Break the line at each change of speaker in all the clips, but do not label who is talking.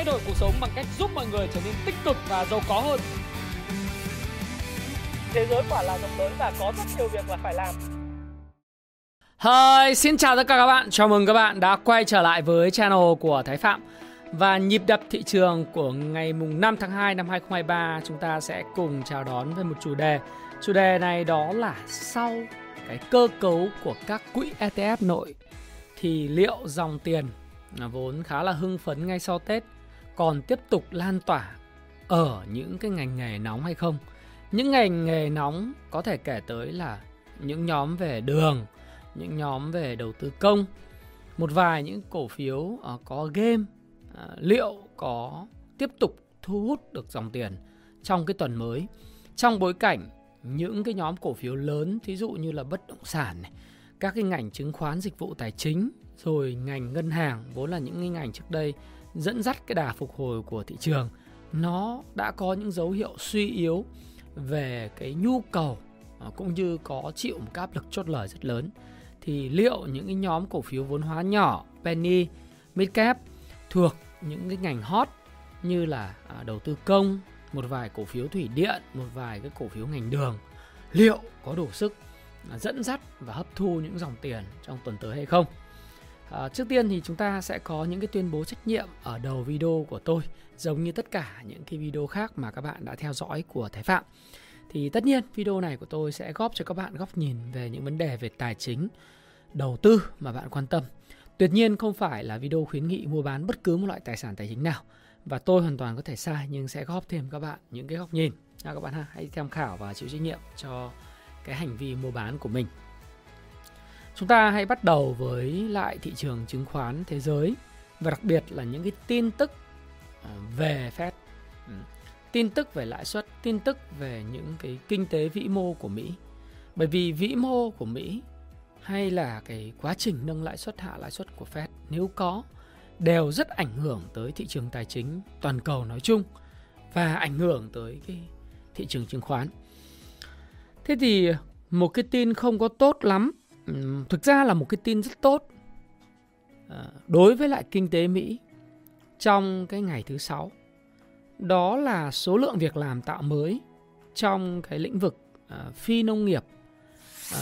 thay đổi cuộc sống bằng cách giúp mọi người trở nên tích cực và giàu có hơn.
Thế giới quả là rộng lớn và có rất nhiều việc là phải làm.
Hi, xin chào tất cả các bạn. Chào mừng các bạn đã quay trở lại với channel của Thái Phạm. Và nhịp đập thị trường của ngày mùng 5 tháng 2 năm 2023 chúng ta sẽ cùng chào đón với một chủ đề. Chủ đề này đó là sau cái cơ cấu của các quỹ ETF nội thì liệu dòng tiền vốn khá là hưng phấn ngay sau Tết còn tiếp tục lan tỏa ở những cái ngành nghề nóng hay không? Những ngành nghề nóng có thể kể tới là những nhóm về đường, những nhóm về đầu tư công, một vài những cổ phiếu ờ, có game ờ, liệu có tiếp tục thu hút được dòng tiền trong cái tuần mới trong bối cảnh những cái nhóm cổ phiếu lớn thí dụ như là bất động sản này, các cái ngành chứng khoán dịch vụ tài chính rồi ngành ngân hàng vốn là những cái ngành trước đây dẫn dắt cái đà phục hồi của thị trường, nó đã có những dấu hiệu suy yếu về cái nhu cầu à, cũng như có chịu một cái áp lực chốt lời rất lớn. Thì liệu những cái nhóm cổ phiếu vốn hóa nhỏ, penny, midcap thuộc những cái ngành hot như là à, đầu tư công, một vài cổ phiếu thủy điện, một vài cái cổ phiếu ngành đường, liệu có đủ sức à, dẫn dắt và hấp thu những dòng tiền trong tuần tới hay không? À, trước tiên thì chúng ta sẽ có những cái tuyên bố trách nhiệm ở đầu video của tôi giống như tất cả những cái video khác mà các bạn đã theo dõi của Thái Phạm. Thì tất nhiên video này của tôi sẽ góp cho các bạn góc nhìn về những vấn đề về tài chính, đầu tư mà bạn quan tâm. Tuyệt nhiên không phải là video khuyến nghị mua bán bất cứ một loại tài sản tài chính nào và tôi hoàn toàn có thể sai nhưng sẽ góp thêm các bạn những cái góc nhìn. Nào các bạn ha, hãy tham khảo và chịu trách nhiệm cho cái hành vi mua bán của mình. Chúng ta hãy bắt đầu với lại thị trường chứng khoán thế giới và đặc biệt là những cái tin tức à, về Fed, ừ. tin tức về lãi suất, tin tức về những cái kinh tế vĩ mô của Mỹ. Bởi vì vĩ mô của Mỹ hay là cái quá trình nâng lãi suất hạ lãi suất của Fed nếu có đều rất ảnh hưởng tới thị trường tài chính toàn cầu nói chung và ảnh hưởng tới cái thị trường chứng khoán. Thế thì một cái tin không có tốt lắm thực ra là một cái tin rất tốt à, đối với lại kinh tế Mỹ trong cái ngày thứ sáu đó là số lượng việc làm tạo mới trong cái lĩnh vực uh, phi nông nghiệp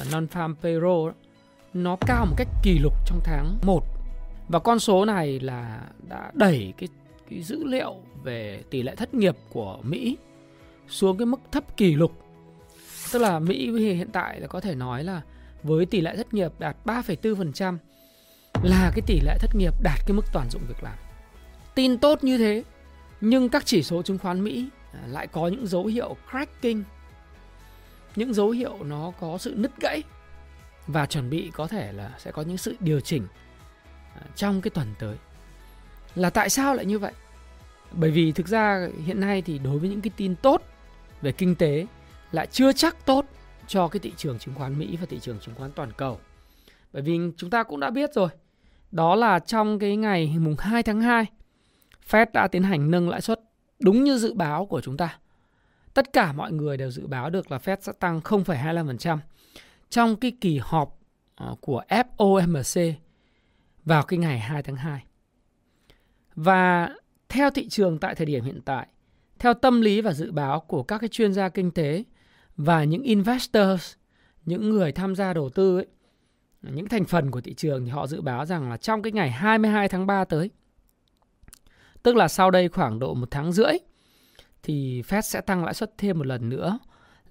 uh, non-farm payroll nó cao một cách kỷ lục trong tháng 1 và con số này là đã đẩy cái cái dữ liệu về tỷ lệ thất nghiệp của Mỹ xuống cái mức thấp kỷ lục. Tức là Mỹ hiện tại là có thể nói là với tỷ lệ thất nghiệp đạt 3,4% là cái tỷ lệ thất nghiệp đạt cái mức toàn dụng việc làm. Tin tốt như thế, nhưng các chỉ số chứng khoán Mỹ à, lại có những dấu hiệu cracking, những dấu hiệu nó có sự nứt gãy và chuẩn bị có thể là sẽ có những sự điều chỉnh à, trong cái tuần tới. Là tại sao lại như vậy? Bởi vì thực ra hiện nay thì đối với những cái tin tốt về kinh tế lại chưa chắc tốt cho cái thị trường chứng khoán Mỹ và thị trường chứng khoán toàn cầu. Bởi vì chúng ta cũng đã biết rồi, đó là trong cái ngày mùng 2 tháng 2, Fed đã tiến hành nâng lãi suất đúng như dự báo của chúng ta. Tất cả mọi người đều dự báo được là Fed sẽ tăng 0,25% trong cái kỳ họp ờ, của FOMC vào cái ngày 2 tháng 2. Và theo thị trường tại thời điểm hiện tại, theo tâm lý và dự báo của các cái chuyên gia kinh tế và những investors, những người tham gia đầu tư ấy, những thành phần của thị trường thì họ dự báo rằng là trong cái ngày 22 tháng 3 tới, tức là sau đây khoảng độ một tháng rưỡi, thì Fed sẽ tăng lãi suất thêm một lần nữa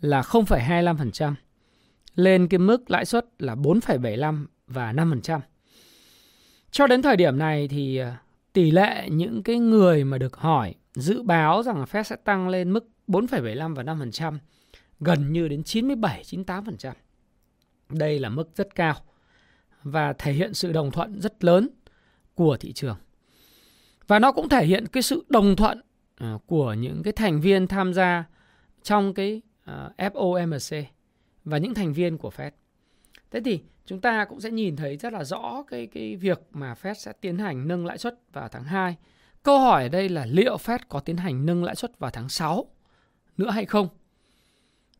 là 0,25% lên cái mức lãi suất là 4,75 và 5%. Cho đến thời điểm này thì ờ, tỷ lệ những cái người mà được hỏi dự báo rằng là Fed sẽ tăng lên mức 4,75 và 5% gần như đến 97 98%. Đây là mức rất cao và thể hiện sự đồng thuận rất lớn của thị trường. Và nó cũng thể hiện cái sự đồng thuận à, của những cái thành viên tham gia trong cái à, FOMC và những thành viên của Fed. Thế thì chúng ta cũng sẽ nhìn thấy rất là rõ cái cái việc mà Fed sẽ tiến hành nâng lãi suất vào tháng 2. Câu hỏi ở đây là liệu Fed có tiến hành nâng lãi suất vào tháng 6 nữa hay không?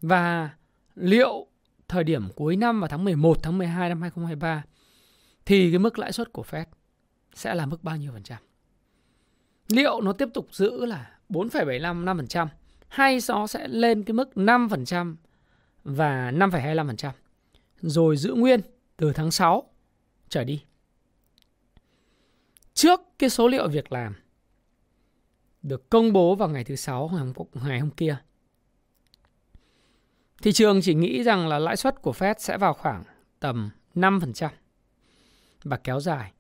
Và liệu thời điểm cuối năm vào tháng 11, tháng 12 năm 2023 thì cái mức lãi suất của Fed sẽ là mức bao nhiêu phần trăm? liệu nó tiếp tục giữ là 4,75 5% hay nó sẽ lên cái mức 5% và 5,25% rồi giữ nguyên từ tháng 6 trở đi. Trước cái số liệu việc làm được công bố vào ngày thứ sáu ngày hôm kia. Thị trường chỉ nghĩ rằng là lãi suất của Fed sẽ vào khoảng tầm 5% và kéo dài.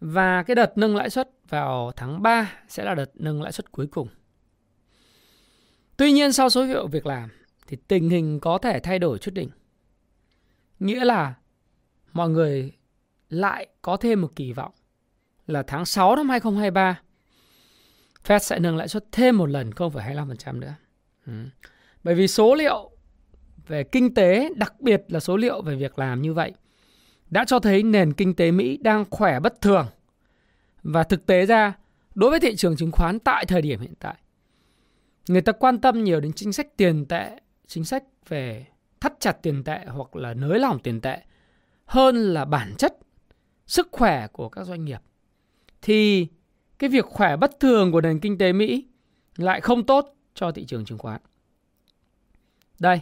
Và cái đợt nâng lãi suất vào tháng 3 sẽ là đợt nâng lãi suất cuối cùng. Tuy nhiên sau số liệu việc làm thì tình hình có thể thay đổi chút đỉnh. Nghĩa là mọi người lại có thêm một kỳ vọng là tháng 6 năm 2023 Fed sẽ nâng lãi suất thêm một lần 0,25% nữa. Ừ. Bởi vì số liệu về kinh tế, đặc biệt là số liệu về việc làm như vậy, đã cho thấy nền kinh tế Mỹ đang khỏe bất thường. Và thực tế ra, đối với thị trường chứng khoán tại thời điểm hiện tại, người ta quan tâm nhiều đến chính sách tiền tệ, chính sách về thắt chặt tiền tệ hoặc là nới lỏng tiền tệ hơn là bản chất sức khỏe của các doanh nghiệp. Thì cái việc khỏe bất thường của nền kinh tế Mỹ lại không tốt cho thị trường chứng khoán. Đây,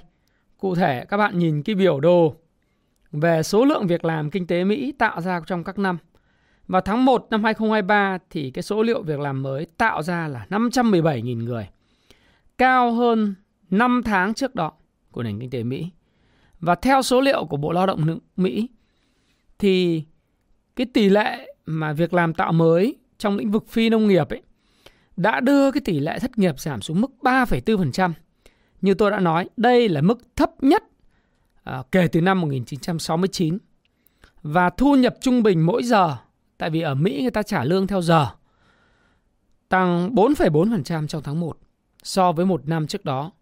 cụ thể các bạn nhìn cái biểu đồ về số lượng việc làm kinh tế Mỹ tạo ra trong các năm. Vào tháng 1 năm 2023 thì cái số liệu việc làm mới tạo ra là 517.000 người. Cao hơn 5 tháng trước đó của nền kinh tế Mỹ. Và theo số liệu của Bộ Lao động Mỹ thì cái tỷ lệ mà việc làm tạo mới trong lĩnh vực phi nông nghiệp ấy đã đưa cái tỷ lệ thất nghiệp giảm xuống mức 3,4%. Như tôi đã nói, đây là mức thấp nhất à, kể từ năm 1969. Và thu nhập trung bình mỗi giờ, tại vì ở Mỹ người ta trả lương theo giờ, tăng 4,4% trong tháng 1 so với một năm trước đó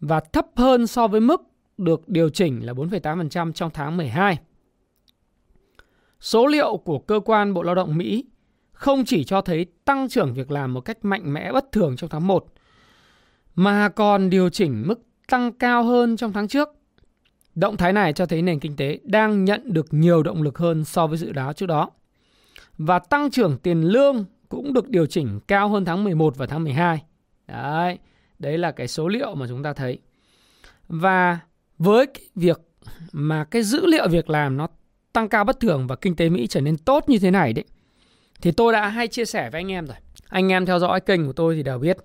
và thấp hơn so với mức được điều chỉnh là 4,8% trong tháng 12. Số liệu của cơ quan Bộ Lao động Mỹ không chỉ cho thấy tăng trưởng việc làm một cách mạnh mẽ bất thường trong tháng 1, mà còn điều chỉnh mức tăng cao hơn trong tháng trước. Động thái này cho thấy nền kinh tế đang nhận được nhiều động lực hơn so với dự đoán trước đó. Và tăng trưởng tiền lương cũng được điều chỉnh cao hơn tháng 11 và tháng 12. Đấy, đấy là cái số liệu mà chúng ta thấy. Và với cái việc mà cái dữ liệu việc làm nó tăng cao bất thường và kinh tế Mỹ trở nên tốt như thế này đấy thì tôi đã hay chia sẻ với anh em rồi. Anh em theo dõi kênh của tôi thì đều biết.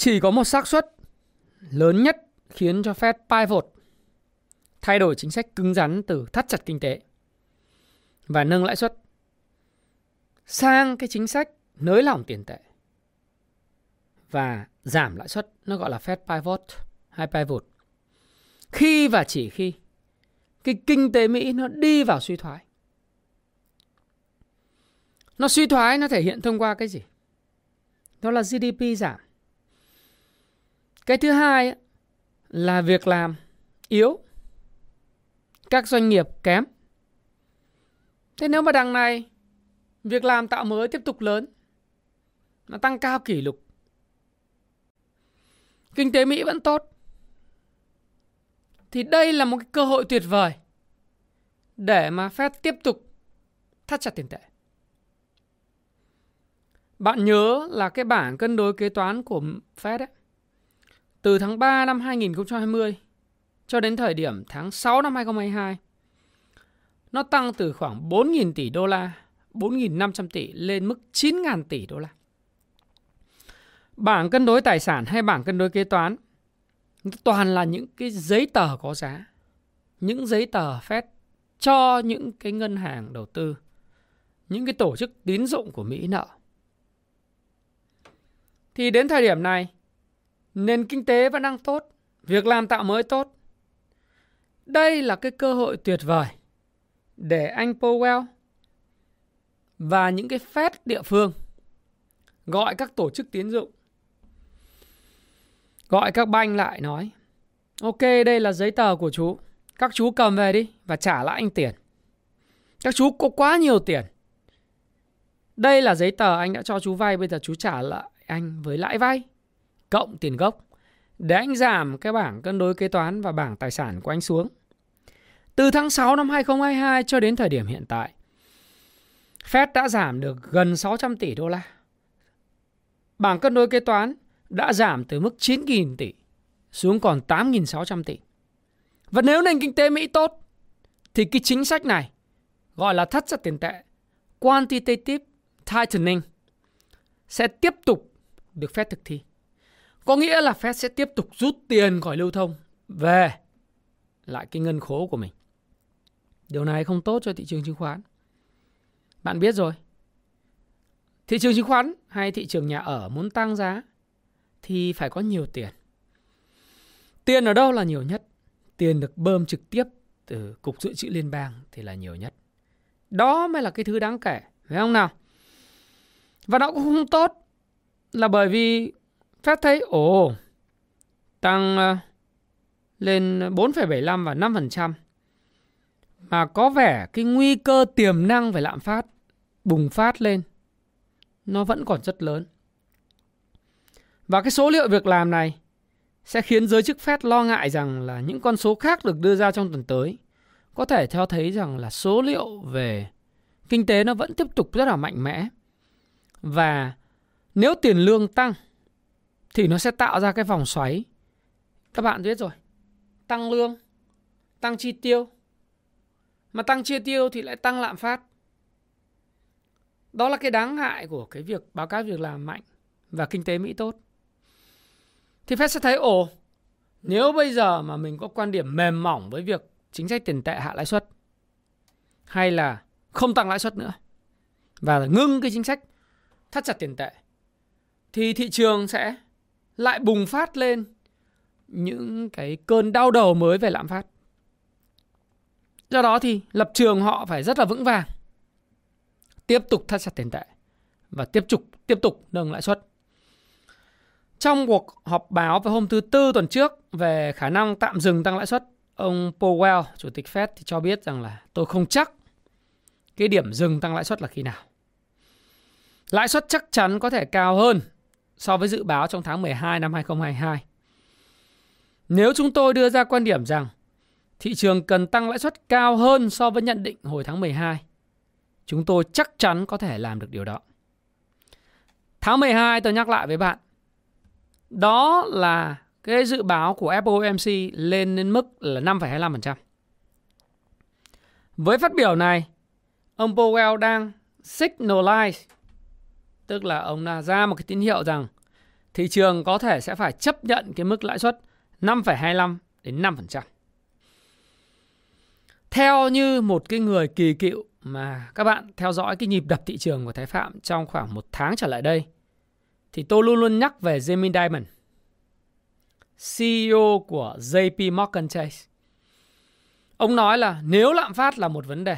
Chỉ có một xác suất lớn nhất khiến cho Fed pivot thay đổi chính sách cứng rắn từ thắt chặt kinh tế và nâng lãi suất sang cái chính sách nới lỏng tiền tệ và giảm lãi suất, nó gọi là Fed pivot hay pivot. Khi và chỉ khi cái kinh tế Mỹ nó đi vào suy thoái, nó suy thoái nó thể hiện thông qua cái gì? Đó là GDP giảm. Cái thứ hai là việc làm yếu. Các doanh nghiệp kém. Thế nếu mà đằng này việc làm tạo mới tiếp tục lớn, nó tăng cao kỷ lục. Kinh tế Mỹ vẫn tốt. Thì đây là một cái cơ hội tuyệt vời để mà Fed tiếp tục thắt chặt tiền tệ. Bạn nhớ là cái bảng cân đối kế toán của Fed ấy, từ tháng 3 năm 2020 cho đến thời điểm tháng 6 năm 2022 nó tăng từ khoảng 4.000 tỷ đô la, 4.500 tỷ lên mức 9.000 tỷ đô la. Bảng cân đối tài sản hay bảng cân đối kế toán toàn là những cái giấy tờ có giá. Những giấy tờ phép cho những cái ngân hàng đầu tư, những cái tổ chức tín dụng của Mỹ nợ. Thì đến thời điểm này, nền kinh tế vẫn đang tốt, việc làm tạo mới tốt. Đây là cái cơ hội tuyệt vời để anh Powell và những cái Fed địa phương gọi các tổ chức tiến dụng gọi các banh lại nói ok đây là giấy tờ của chú các chú cầm về đi và trả lại anh tiền. Các chú có quá nhiều tiền. Đây là giấy tờ anh đã cho chú vay bây giờ chú trả lại anh với lãi vay cộng tiền gốc để anh giảm cái bảng cân đối kế toán và bảng tài sản của anh xuống. Từ tháng 6 năm 2022 cho đến thời điểm hiện tại, Fed đã giảm được gần 600 tỷ đô la bảng cân đối kế toán đã giảm từ mức 9.000 tỷ xuống còn 8.600 tỷ. Và nếu nền kinh tế Mỹ tốt thì cái chính sách này gọi là thắt chặt tiền tệ quantitative tightening sẽ tiếp tục được Fed thực thi. Có nghĩa là Fed sẽ tiếp tục rút tiền khỏi lưu thông về lại cái ngân khố của mình. Điều này không tốt cho thị trường chứng khoán. Bạn biết rồi. Thị trường chứng khoán hay thị trường nhà ở muốn tăng giá thì phải có nhiều tiền. Tiền ở đâu là nhiều nhất? Tiền được bơm trực tiếp từ Cục Dự trữ Liên bang thì là nhiều nhất. Đó mới là cái thứ đáng kể, phải không nào? Và nó cũng không tốt là bởi vì phát thấy ồ tăng ờ, lên 4,75 và 5% mà có vẻ cái nguy cơ tiềm năng về lạm phát bùng phát lên nó vẫn còn rất lớn. Và cái số liệu việc làm này sẽ khiến giới chức Fed lo ngại rằng là những con số khác được đưa ra trong tuần tới có thể cho thấy rằng là số liệu về kinh tế nó vẫn tiếp tục rất là mạnh mẽ. Và nếu tiền lương tăng thì nó sẽ tạo ra cái vòng xoáy. Các bạn biết rồi. Tăng lương, tăng chi tiêu. Mà tăng chi tiêu thì lại tăng lạm phát. Đó là cái đáng ngại của cái việc báo cáo việc làm mạnh và kinh tế Mỹ tốt. Thì Fed sẽ thấy ồ, nếu bây giờ mà mình có quan điểm mềm mỏng với việc chính sách tiền tệ hạ lãi suất hay là không tăng lãi suất nữa và ngưng cái chính sách thắt chặt tiền tệ thì thị trường sẽ lại bùng phát lên những cái cơn đau đầu mới về lạm phát. Do đó thì lập trường họ phải rất là vững vàng. Tiếp tục thắt chặt tiền tệ và tiếp tục tiếp tục nâng lãi suất. Trong cuộc họp báo vào hôm thứ Tư tuần trước về khả năng tạm dừng tăng lãi suất, ông Powell, chủ tịch Fed thì cho biết rằng là tôi không chắc cái điểm dừng tăng lãi suất là khi nào. Lãi suất chắc chắn có thể cao hơn so với dự báo trong tháng 12 năm 2022. Nếu chúng tôi đưa ra quan điểm rằng thị trường cần tăng lãi suất cao hơn so với nhận định hồi tháng 12, chúng tôi chắc chắn có thể làm được điều đó. Tháng 12 tôi nhắc lại với bạn, đó là cái dự báo của FOMC lên đến mức là 5,25%. Với phát biểu này, ông Powell đang signalize tức là ông đã ra một cái tín hiệu rằng thị trường có thể sẽ phải chấp nhận cái mức lãi suất 5,25 đến 5%. Theo như một cái người kỳ cựu mà các bạn theo dõi cái nhịp đập thị trường của Thái Phạm trong khoảng một tháng trở lại đây, thì tôi luôn luôn nhắc về Jamie Dimon, CEO của JP Morgan Chase. Ông nói là nếu lạm phát là một vấn đề,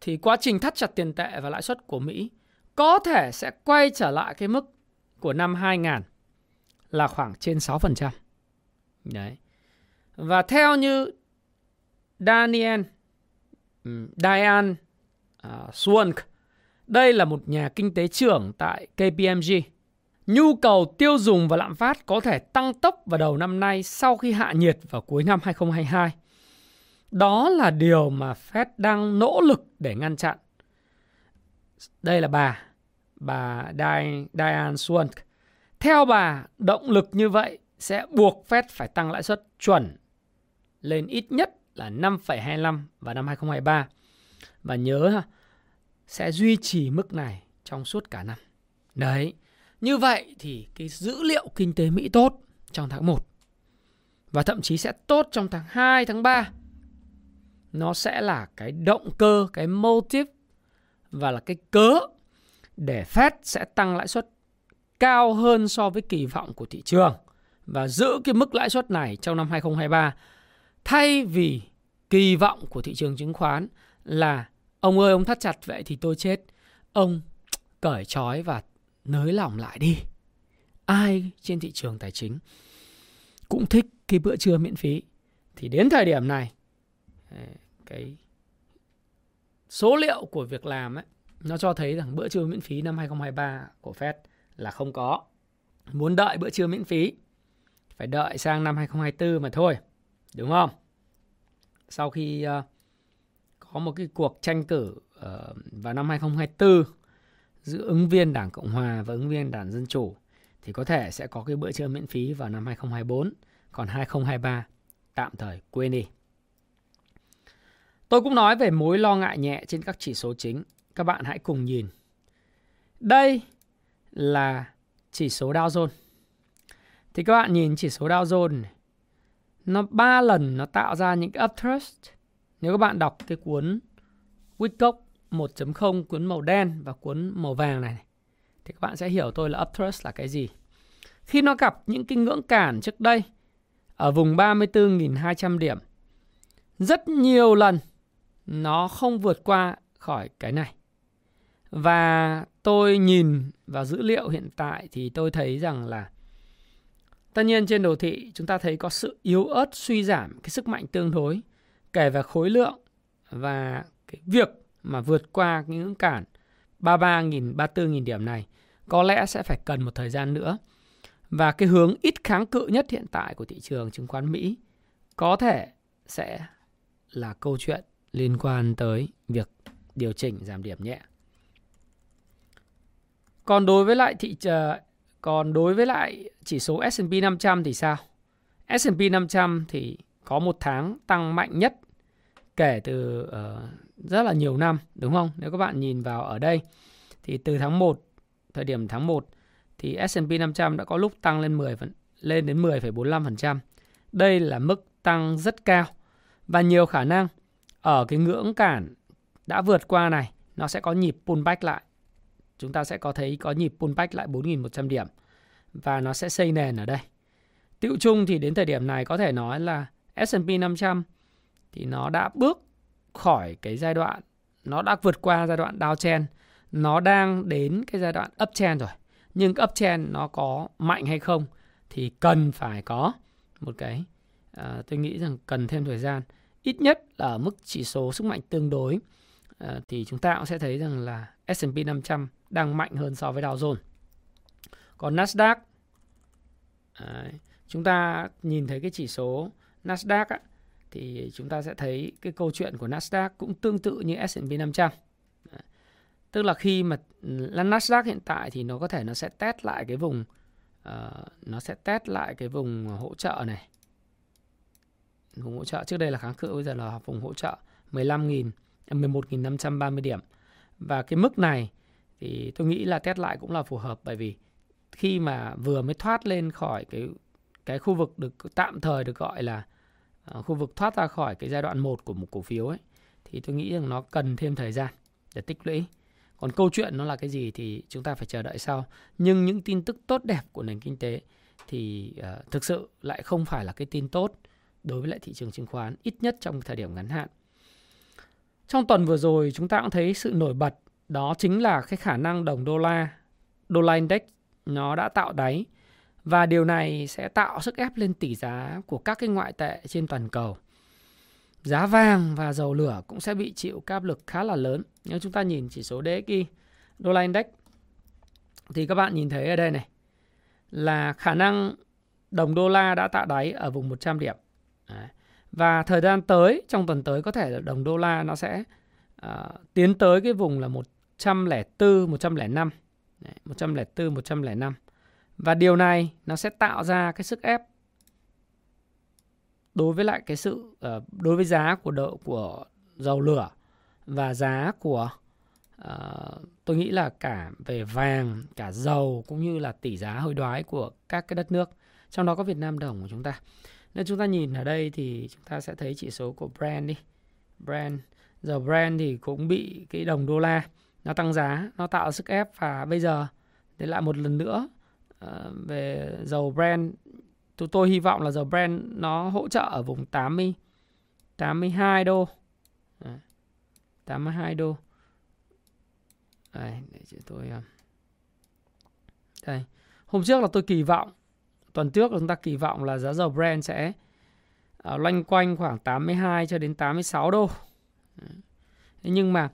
thì quá trình thắt chặt tiền tệ và lãi suất của Mỹ có thể sẽ quay trở lại cái mức của năm 2000 là khoảng trên 6%. Đấy. Và theo như Daniel um, Diane uh, Swank, đây là một nhà kinh tế trưởng tại KPMG. Nhu cầu tiêu dùng và lạm phát có thể tăng tốc vào đầu năm nay sau khi hạ nhiệt vào cuối năm 2022. Đó là điều mà Fed đang nỗ lực để ngăn chặn. Đây là bà, bà Diane Swank. Theo bà, động lực như vậy sẽ buộc Fed phải tăng lãi suất chuẩn lên ít nhất là 5,25 vào năm 2023. Và nhớ sẽ duy trì mức này trong suốt cả năm. Đấy, như vậy thì cái dữ liệu kinh tế Mỹ tốt trong tháng 1 và thậm chí sẽ tốt trong tháng 2, tháng 3. Nó sẽ là cái động cơ, cái motive và là cái cớ để Fed sẽ tăng lãi suất cao hơn so với kỳ vọng của thị trường và giữ cái mức lãi suất này trong năm 2023 thay vì kỳ vọng của thị trường chứng khoán là, ông ơi, ông thắt chặt vậy thì tôi chết, ông cởi trói và nới lỏng lại đi. Ai trên thị trường tài chính cũng thích cái bữa trưa miễn phí. Thì đến thời điểm này, cái số liệu của việc làm ấy nó cho thấy rằng bữa trưa miễn phí năm 2023 của Fed là không có. Muốn đợi bữa trưa miễn phí phải đợi sang năm 2024 mà thôi. Đúng không? Sau khi uh, có một cái cuộc tranh cử uh, vào năm 2024 giữa ứng viên Đảng Cộng Hòa và ứng viên Đảng Dân Chủ thì có thể sẽ có cái bữa trưa miễn phí vào năm 2024, còn 2023 tạm thời quên đi. Tôi cũng nói về mối lo ngại nhẹ trên các chỉ số chính. Các bạn hãy cùng nhìn. Đây là chỉ số Dow Jones. Thì các bạn nhìn chỉ số Dow Jones này, nó ba lần nó tạo ra những cái upthrust. Nếu các bạn đọc cái cuốn Wickock 1.0 cuốn màu đen và cuốn màu vàng này thì các bạn sẽ hiểu tôi là upthrust là cái gì. Khi nó gặp những cái ngưỡng cản trước đây ở vùng 34.200 điểm rất nhiều lần nó không vượt qua khỏi cái này. Và tôi nhìn vào dữ liệu hiện tại thì tôi thấy rằng là tất nhiên trên đồ thị chúng ta thấy có sự yếu ớt suy giảm cái sức mạnh tương đối, kể về khối lượng và cái việc mà vượt qua những cản 33.000 34.000 điểm này có lẽ sẽ phải cần một thời gian nữa. Và cái hướng ít kháng cự nhất hiện tại của thị trường chứng khoán Mỹ có thể sẽ là câu chuyện liên quan tới việc điều chỉnh giảm điểm nhẹ. Còn đối với lại thị ờ, còn đối với lại chỉ số S&P 500 thì sao? S&P 500 thì có một tháng tăng mạnh nhất kể từ uh, rất là nhiều năm đúng không? Nếu các bạn nhìn vào ở đây thì từ tháng 1 thời điểm tháng 1 thì S&P 500 đã có lúc tăng lên 10 lên đến 10,45%. Đây là mức tăng rất cao và nhiều khả năng ở cái ngưỡng cản đã vượt qua này nó sẽ có nhịp pullback lại. Chúng ta sẽ có thấy có nhịp pullback lại 4.100 điểm và nó sẽ xây nền ở đây. Tiệu chung thì đến thời điểm này có thể nói là S&P 500 thì nó đã bước khỏi cái giai đoạn nó đã vượt qua giai đoạn downtrend, nó đang đến cái giai đoạn uptrend rồi. Nhưng uptrend nó có mạnh hay không thì cần phải có một cái à, tôi nghĩ rằng cần thêm thời gian ít nhất là ở mức chỉ số sức mạnh tương đối à, thì chúng ta cũng sẽ thấy rằng là S&P 500 đang mạnh hơn so với Dow Jones. Còn Nasdaq đấy, chúng ta nhìn thấy cái chỉ số Nasdaq á, thì chúng ta sẽ thấy cái câu chuyện của Nasdaq cũng tương tự như S&P 500. Đấy. Tức là khi mà Nasdaq hiện tại thì nó có thể nó sẽ test lại cái vùng uh, nó sẽ test lại cái vùng hỗ trợ này vùng hỗ trợ trước đây là kháng cự bây giờ là vùng hỗ trợ 15.000 11.530 à, điểm và cái mức này thì tôi nghĩ là test lại cũng là phù hợp bởi vì khi mà vừa mới thoát lên khỏi cái cái khu vực được tạm thời được gọi là uh, khu vực thoát ra khỏi cái giai đoạn 1 của một cổ phiếu ấy thì tôi nghĩ rằng nó cần thêm thời gian để tích lũy. Còn câu chuyện nó là cái gì thì chúng ta phải chờ đợi sau. Nhưng những tin tức tốt đẹp của nền kinh tế thì uh, thực sự lại không phải là cái tin tốt đối với lại thị trường chứng khoán ít nhất trong thời điểm ngắn hạn. Trong tuần vừa rồi chúng ta cũng thấy sự nổi bật đó chính là cái khả năng đồng đô la, đô la index nó đã tạo đáy và điều này sẽ tạo sức ép lên tỷ giá của các cái ngoại tệ trên toàn cầu. Giá vàng và dầu lửa cũng sẽ bị chịu áp lực khá là lớn. Nếu chúng ta nhìn chỉ số DXY, đô la index thì các bạn nhìn thấy ở đây này là khả năng đồng đô la đã tạo đáy ở vùng 100 điểm. Đấy. Và thời gian tới, trong tuần tới có thể là đồng đô la nó sẽ uh, tiến tới cái vùng là 104, 105. Đấy, 104, 105. Và điều này nó sẽ tạo ra cái sức ép đối với lại cái sự uh, đối với giá của độ của dầu lửa và giá của uh, tôi nghĩ là cả về vàng, cả dầu cũng như là tỷ giá hối đoái của các cái đất nước, trong đó có Việt Nam đồng của chúng ta. Nếu chúng ta nhìn ở đây thì chúng ta sẽ thấy chỉ số của Brand đi. Brand, giờ Brand thì cũng bị cái đồng đô la nó tăng giá, nó tạo sức ép và bây giờ thì lại một lần nữa ờ, về dầu Brand tôi, tôi hy vọng là dầu Brand nó hỗ trợ ở vùng 80 82 đô. 82 đô. Đây, để cho tôi ờ, đây. Hôm trước là tôi kỳ vọng tuần trước chúng ta kỳ vọng là giá dầu Brent sẽ uh, loanh quanh khoảng 82 cho đến 86 đô. Thế nhưng mà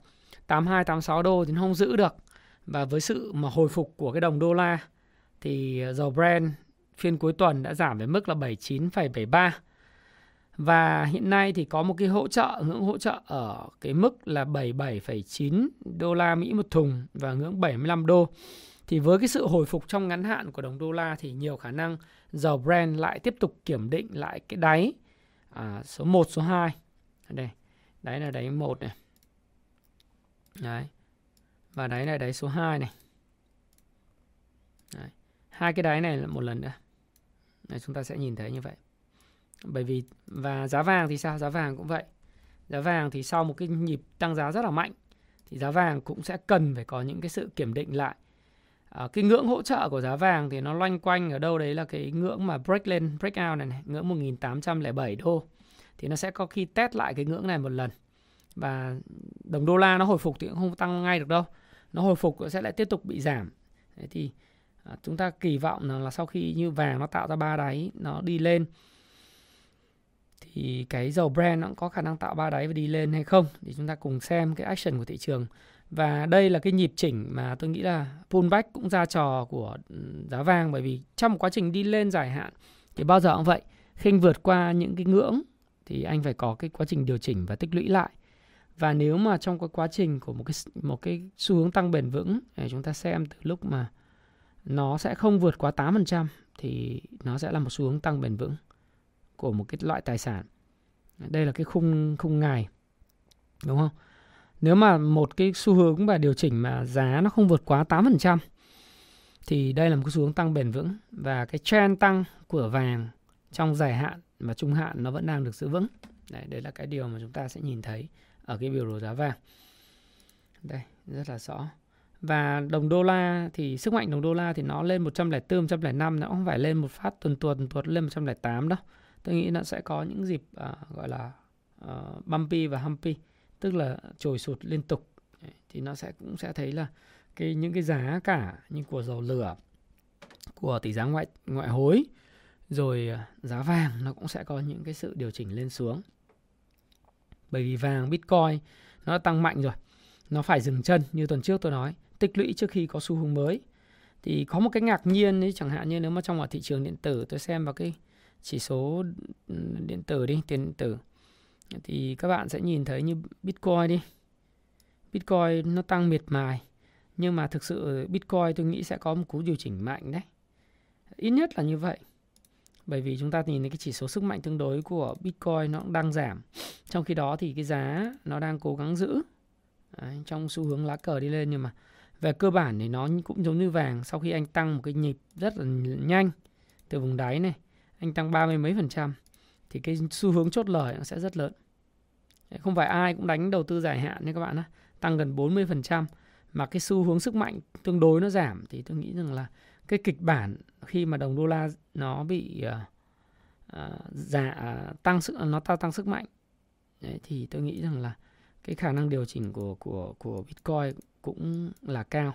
82 86 đô thì nó không giữ được. Và với sự mà hồi phục của cái đồng đô la thì dầu Brent phiên cuối tuần đã giảm về mức là 79,73. Và hiện nay thì có một cái hỗ trợ, ngưỡng hỗ trợ ở cái mức là 77,9 đô la Mỹ một thùng và ngưỡng 75 đô. Thì với cái sự hồi phục trong ngắn hạn của đồng đô la thì nhiều khả năng dầu Brent lại tiếp tục kiểm định lại cái đáy à, số 1, số 2. Đây, đáy là đáy 1 này. Đấy. Và đáy này đáy số 2 này. Đấy. Hai cái đáy này là một lần nữa. Đấy, chúng ta sẽ nhìn thấy như vậy. Bởi vì và giá vàng thì sao? Giá vàng cũng vậy. Giá vàng thì sau một cái nhịp tăng giá rất là mạnh thì giá vàng cũng sẽ cần phải có những cái sự kiểm định lại. À, cái ngưỡng hỗ trợ của giá vàng thì nó loanh quanh ở đâu đấy là cái ngưỡng mà break lên, break out này, này ngưỡng 1807 đô. Thì nó sẽ có khi test lại cái ngưỡng này một lần. Và đồng đô la nó hồi phục thì cũng không tăng ngay được đâu. Nó hồi phục sẽ lại tiếp tục bị giảm. Thế thì à, chúng ta kỳ vọng là, là sau khi như vàng nó tạo ra ba đáy, nó đi lên thì cái dầu Brent nó cũng có khả năng tạo ba đáy và đi lên hay không thì chúng ta cùng xem cái action của thị trường và đây là cái nhịp chỉnh mà tôi nghĩ là pullback cũng ra trò của ừ, giá vàng bởi vì trong quá trình đi lên dài hạn thì bao giờ cũng vậy, khi anh vượt qua những cái ngưỡng thì anh phải có cái quá trình điều chỉnh và tích lũy lại và nếu mà trong cái quá trình của một cái một cái xu hướng tăng bền vững, để chúng ta xem từ lúc mà nó sẽ không vượt quá 8% thì nó sẽ là một xu hướng tăng bền vững của một cái loại tài sản. Đây là cái khung khung ngày. Đúng không? Nếu mà một cái xu hướng và điều chỉnh mà giá nó không vượt quá 8% thì đây là một cái xu hướng tăng bền vững và cái trend tăng của vàng trong dài hạn và trung hạn nó vẫn đang được giữ vững. Đấy, đấy là cái điều mà chúng ta sẽ nhìn thấy ở cái biểu đồ giá vàng. Đây, rất là rõ. Và đồng đô la thì sức mạnh đồng đô la thì nó lên 104, 105 nó không phải lên một phát tuần tuần tuột lên 108 đâu tôi nghĩ nó sẽ có những dịp uh, gọi là uh, bumpy và humpy tức là trồi sụt liên tục. Thì nó sẽ cũng sẽ thấy là cái, những cái giá cả như của dầu lửa, của tỷ giá ngoại ngoại hối, rồi à, giá vàng nó cũng sẽ có những cái sự điều chỉnh lên xuống. Bởi vì vàng, bitcoin nó đã tăng mạnh rồi, nó phải dừng chân như tuần trước tôi nói, tích lũy trước khi có xu hướng mới. Thì có một cái ngạc nhiên ấy, chẳng hạn như nếu mà trong ở thị trường điện tử, tôi xem vào cái chỉ số ừ, điện tử đi, tiền điện tử thì các bạn sẽ nhìn thấy như bitcoin đi. Bitcoin nó tăng miệt mài nhưng mà thực sự bitcoin tôi nghĩ sẽ có một cú điều chỉnh mạnh đấy. Ít nhất là như vậy. Bởi vì chúng ta nhìn thấy cái chỉ số sức mạnh tương đối của bitcoin nó cũng đang giảm. Trong khi đó thì cái giá nó đang cố gắng giữ. Đấy, trong xu hướng lá cờ đi lên nhưng mà về cơ bản thì nó cũng giống như vàng. Sau khi anh tăng một cái nhịp rất là nhanh từ vùng đáy này anh tăng ba mươi mấy phần trăm thì cái xu hướng chốt lời nó sẽ rất lớn. Không phải ai cũng đánh đầu tư dài hạn nha các bạn á, tăng gần 40% mà cái xu hướng sức mạnh tương đối nó giảm thì tôi nghĩ rằng là cái kịch bản khi mà đồng đô la nó bị uh, uh, giả uh, tăng sức nó tăng tăng sức mạnh Đấy, thì tôi nghĩ rằng là cái khả năng điều chỉnh của của của Bitcoin cũng là cao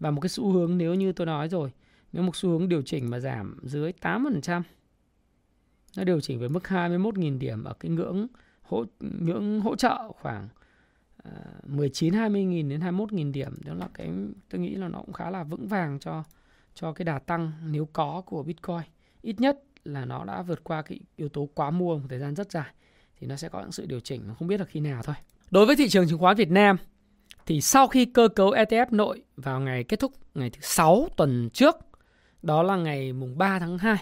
và một cái xu hướng nếu như tôi nói rồi nếu một xu hướng điều chỉnh mà giảm dưới 8% nó điều chỉnh về mức 21.000 điểm ở cái ngưỡng hỗ ngưỡng hỗ trợ khoảng à, 19 20.000 đến 21.000 điểm đó là cái, tôi nghĩ là nó cũng khá là vững vàng cho cho cái đà tăng nếu có của Bitcoin ít nhất là nó đã vượt qua cái yếu tố quá mua một thời gian rất dài thì nó sẽ có những sự điều chỉnh, mà không biết là khi nào thôi. Đối với thị trường chứng khoán Việt Nam thì sau khi cơ cấu ETF nội vào ngày kết thúc ngày thứ 6 tuần trước, đó là ngày mùng 3 tháng 2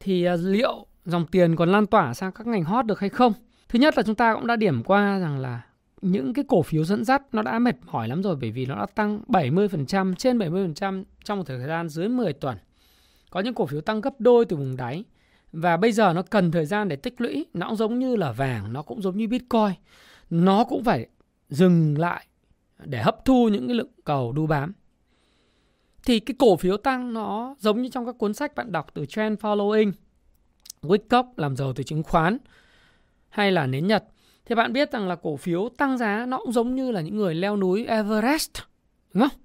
thì à, liệu dòng tiền còn lan tỏa sang các ngành hot được hay không. Thứ nhất là chúng ta cũng đã điểm qua rằng là những cái cổ phiếu dẫn dắt nó đã mệt mỏi lắm rồi bởi vì nó đã tăng 70%, trên 70% trong một thời gian dưới 10 tuần. Có những cổ phiếu tăng gấp đôi từ vùng đáy và bây giờ nó cần thời gian để tích lũy, nó cũng giống như là vàng, nó cũng giống như Bitcoin. Nó cũng phải dừng lại để hấp thu những cái lượng cầu đu bám. Thì cái cổ phiếu tăng nó giống như trong các cuốn sách bạn đọc từ Trend Following Wickock làm giàu từ chứng khoán hay là nến Nhật thì bạn biết rằng là cổ phiếu tăng giá nó cũng giống như là những người leo núi Everest đúng không?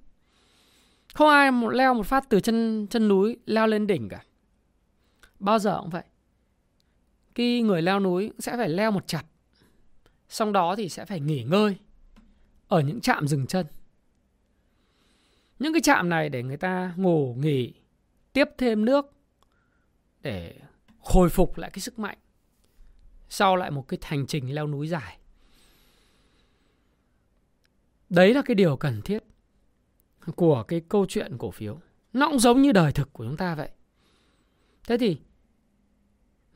Không ai một leo một phát từ chân chân núi leo lên đỉnh cả. Bao giờ cũng vậy. Khi người leo núi sẽ phải leo một chặt, Xong đó thì sẽ phải nghỉ ngơi ở những trạm dừng chân. Những cái trạm này để người ta ngủ nghỉ, tiếp thêm nước để khôi phục lại cái sức mạnh sau lại một cái hành trình leo núi dài. Đấy là cái điều cần thiết của cái câu chuyện cổ phiếu. Nó cũng giống như đời thực của chúng ta vậy. Thế thì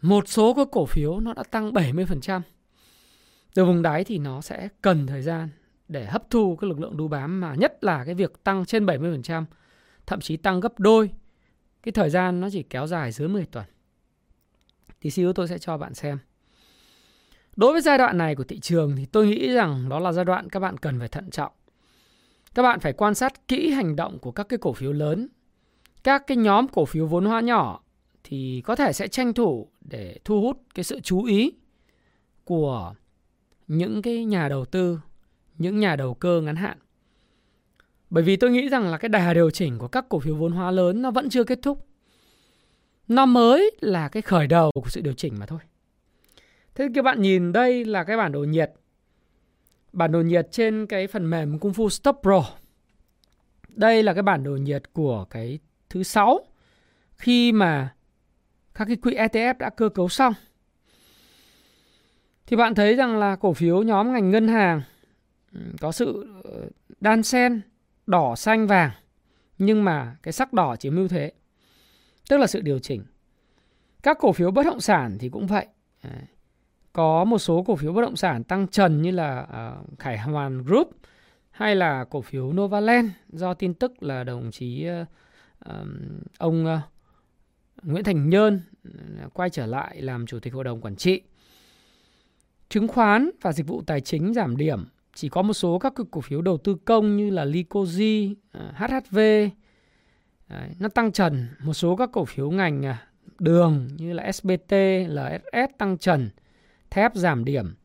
một số cái cổ phiếu nó đã tăng 70%. Từ vùng đáy thì nó sẽ cần thời gian để hấp thu cái lực lượng đu bám mà nhất là cái việc tăng trên 70%, thậm chí tăng gấp đôi. Cái thời gian nó chỉ kéo dài dưới 10 tuần. Thì xíu tôi sẽ cho bạn xem. Đối với giai đoạn này của thị trường thì tôi nghĩ rằng đó là giai đoạn các bạn cần phải thận trọng. Các bạn phải quan sát kỹ hành động của các cái cổ phiếu lớn. Các cái nhóm cổ phiếu vốn hóa nhỏ thì có thể sẽ tranh thủ để thu hút cái sự chú ý của những cái nhà đầu tư, những nhà đầu cơ ngắn hạn. Bởi vì tôi nghĩ rằng là cái đà điều chỉnh của các cổ phiếu vốn hóa lớn nó vẫn chưa kết thúc. Nó mới là cái khởi đầu của sự điều chỉnh mà thôi. Thế các bạn nhìn đây là cái bản đồ nhiệt. Bản đồ nhiệt trên cái phần mềm Kung Fu Stop Pro. Đây là cái bản đồ nhiệt của cái thứ sáu khi mà các cái quỹ ETF đã cơ cấu xong. Thì bạn thấy rằng là cổ phiếu nhóm ngành ngân hàng có sự ờ, đan xen đỏ xanh vàng, nhưng mà cái sắc đỏ chiếm ưu thế. Tức là sự điều chỉnh. Các cổ phiếu bất động sản thì cũng vậy. Có một số cổ phiếu bất động sản tăng trần như là uh, Khải Hoàn Group hay là cổ phiếu Novaland do tin tức là đồng chí uh, ông uh, Nguyễn Thành Nhơn quay trở lại làm chủ tịch hội đồng quản trị. Chứng khoán và dịch vụ tài chính giảm điểm, chỉ có một số các cổ phiếu đầu tư công như là Licoji, HHV Đấy, nó tăng trần, một số các cổ phiếu ngành à, đường như là SBT, LSS tăng trần, thép giảm điểm.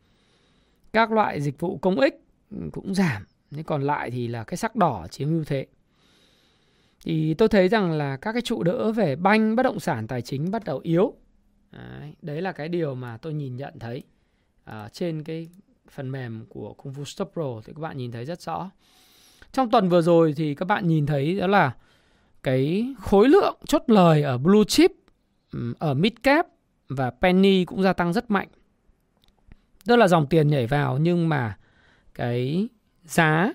Các loại dịch vụ công ích cũng giảm, nhưng còn lại thì là cái sắc đỏ chiếm ưu thế. Thì tôi thấy rằng là các cái trụ đỡ về banh bất động sản tài chính bắt đầu yếu. Đấy, đấy là cái điều mà tôi nhìn nhận thấy à, trên cái phần mềm của Kung Fu Stop Pro. Thì các bạn nhìn thấy rất rõ. Trong tuần vừa rồi thì các bạn nhìn thấy đó là cái khối lượng chốt lời ở blue chip ở mid cap và penny cũng gia tăng rất mạnh tức là dòng tiền nhảy vào nhưng mà cái giá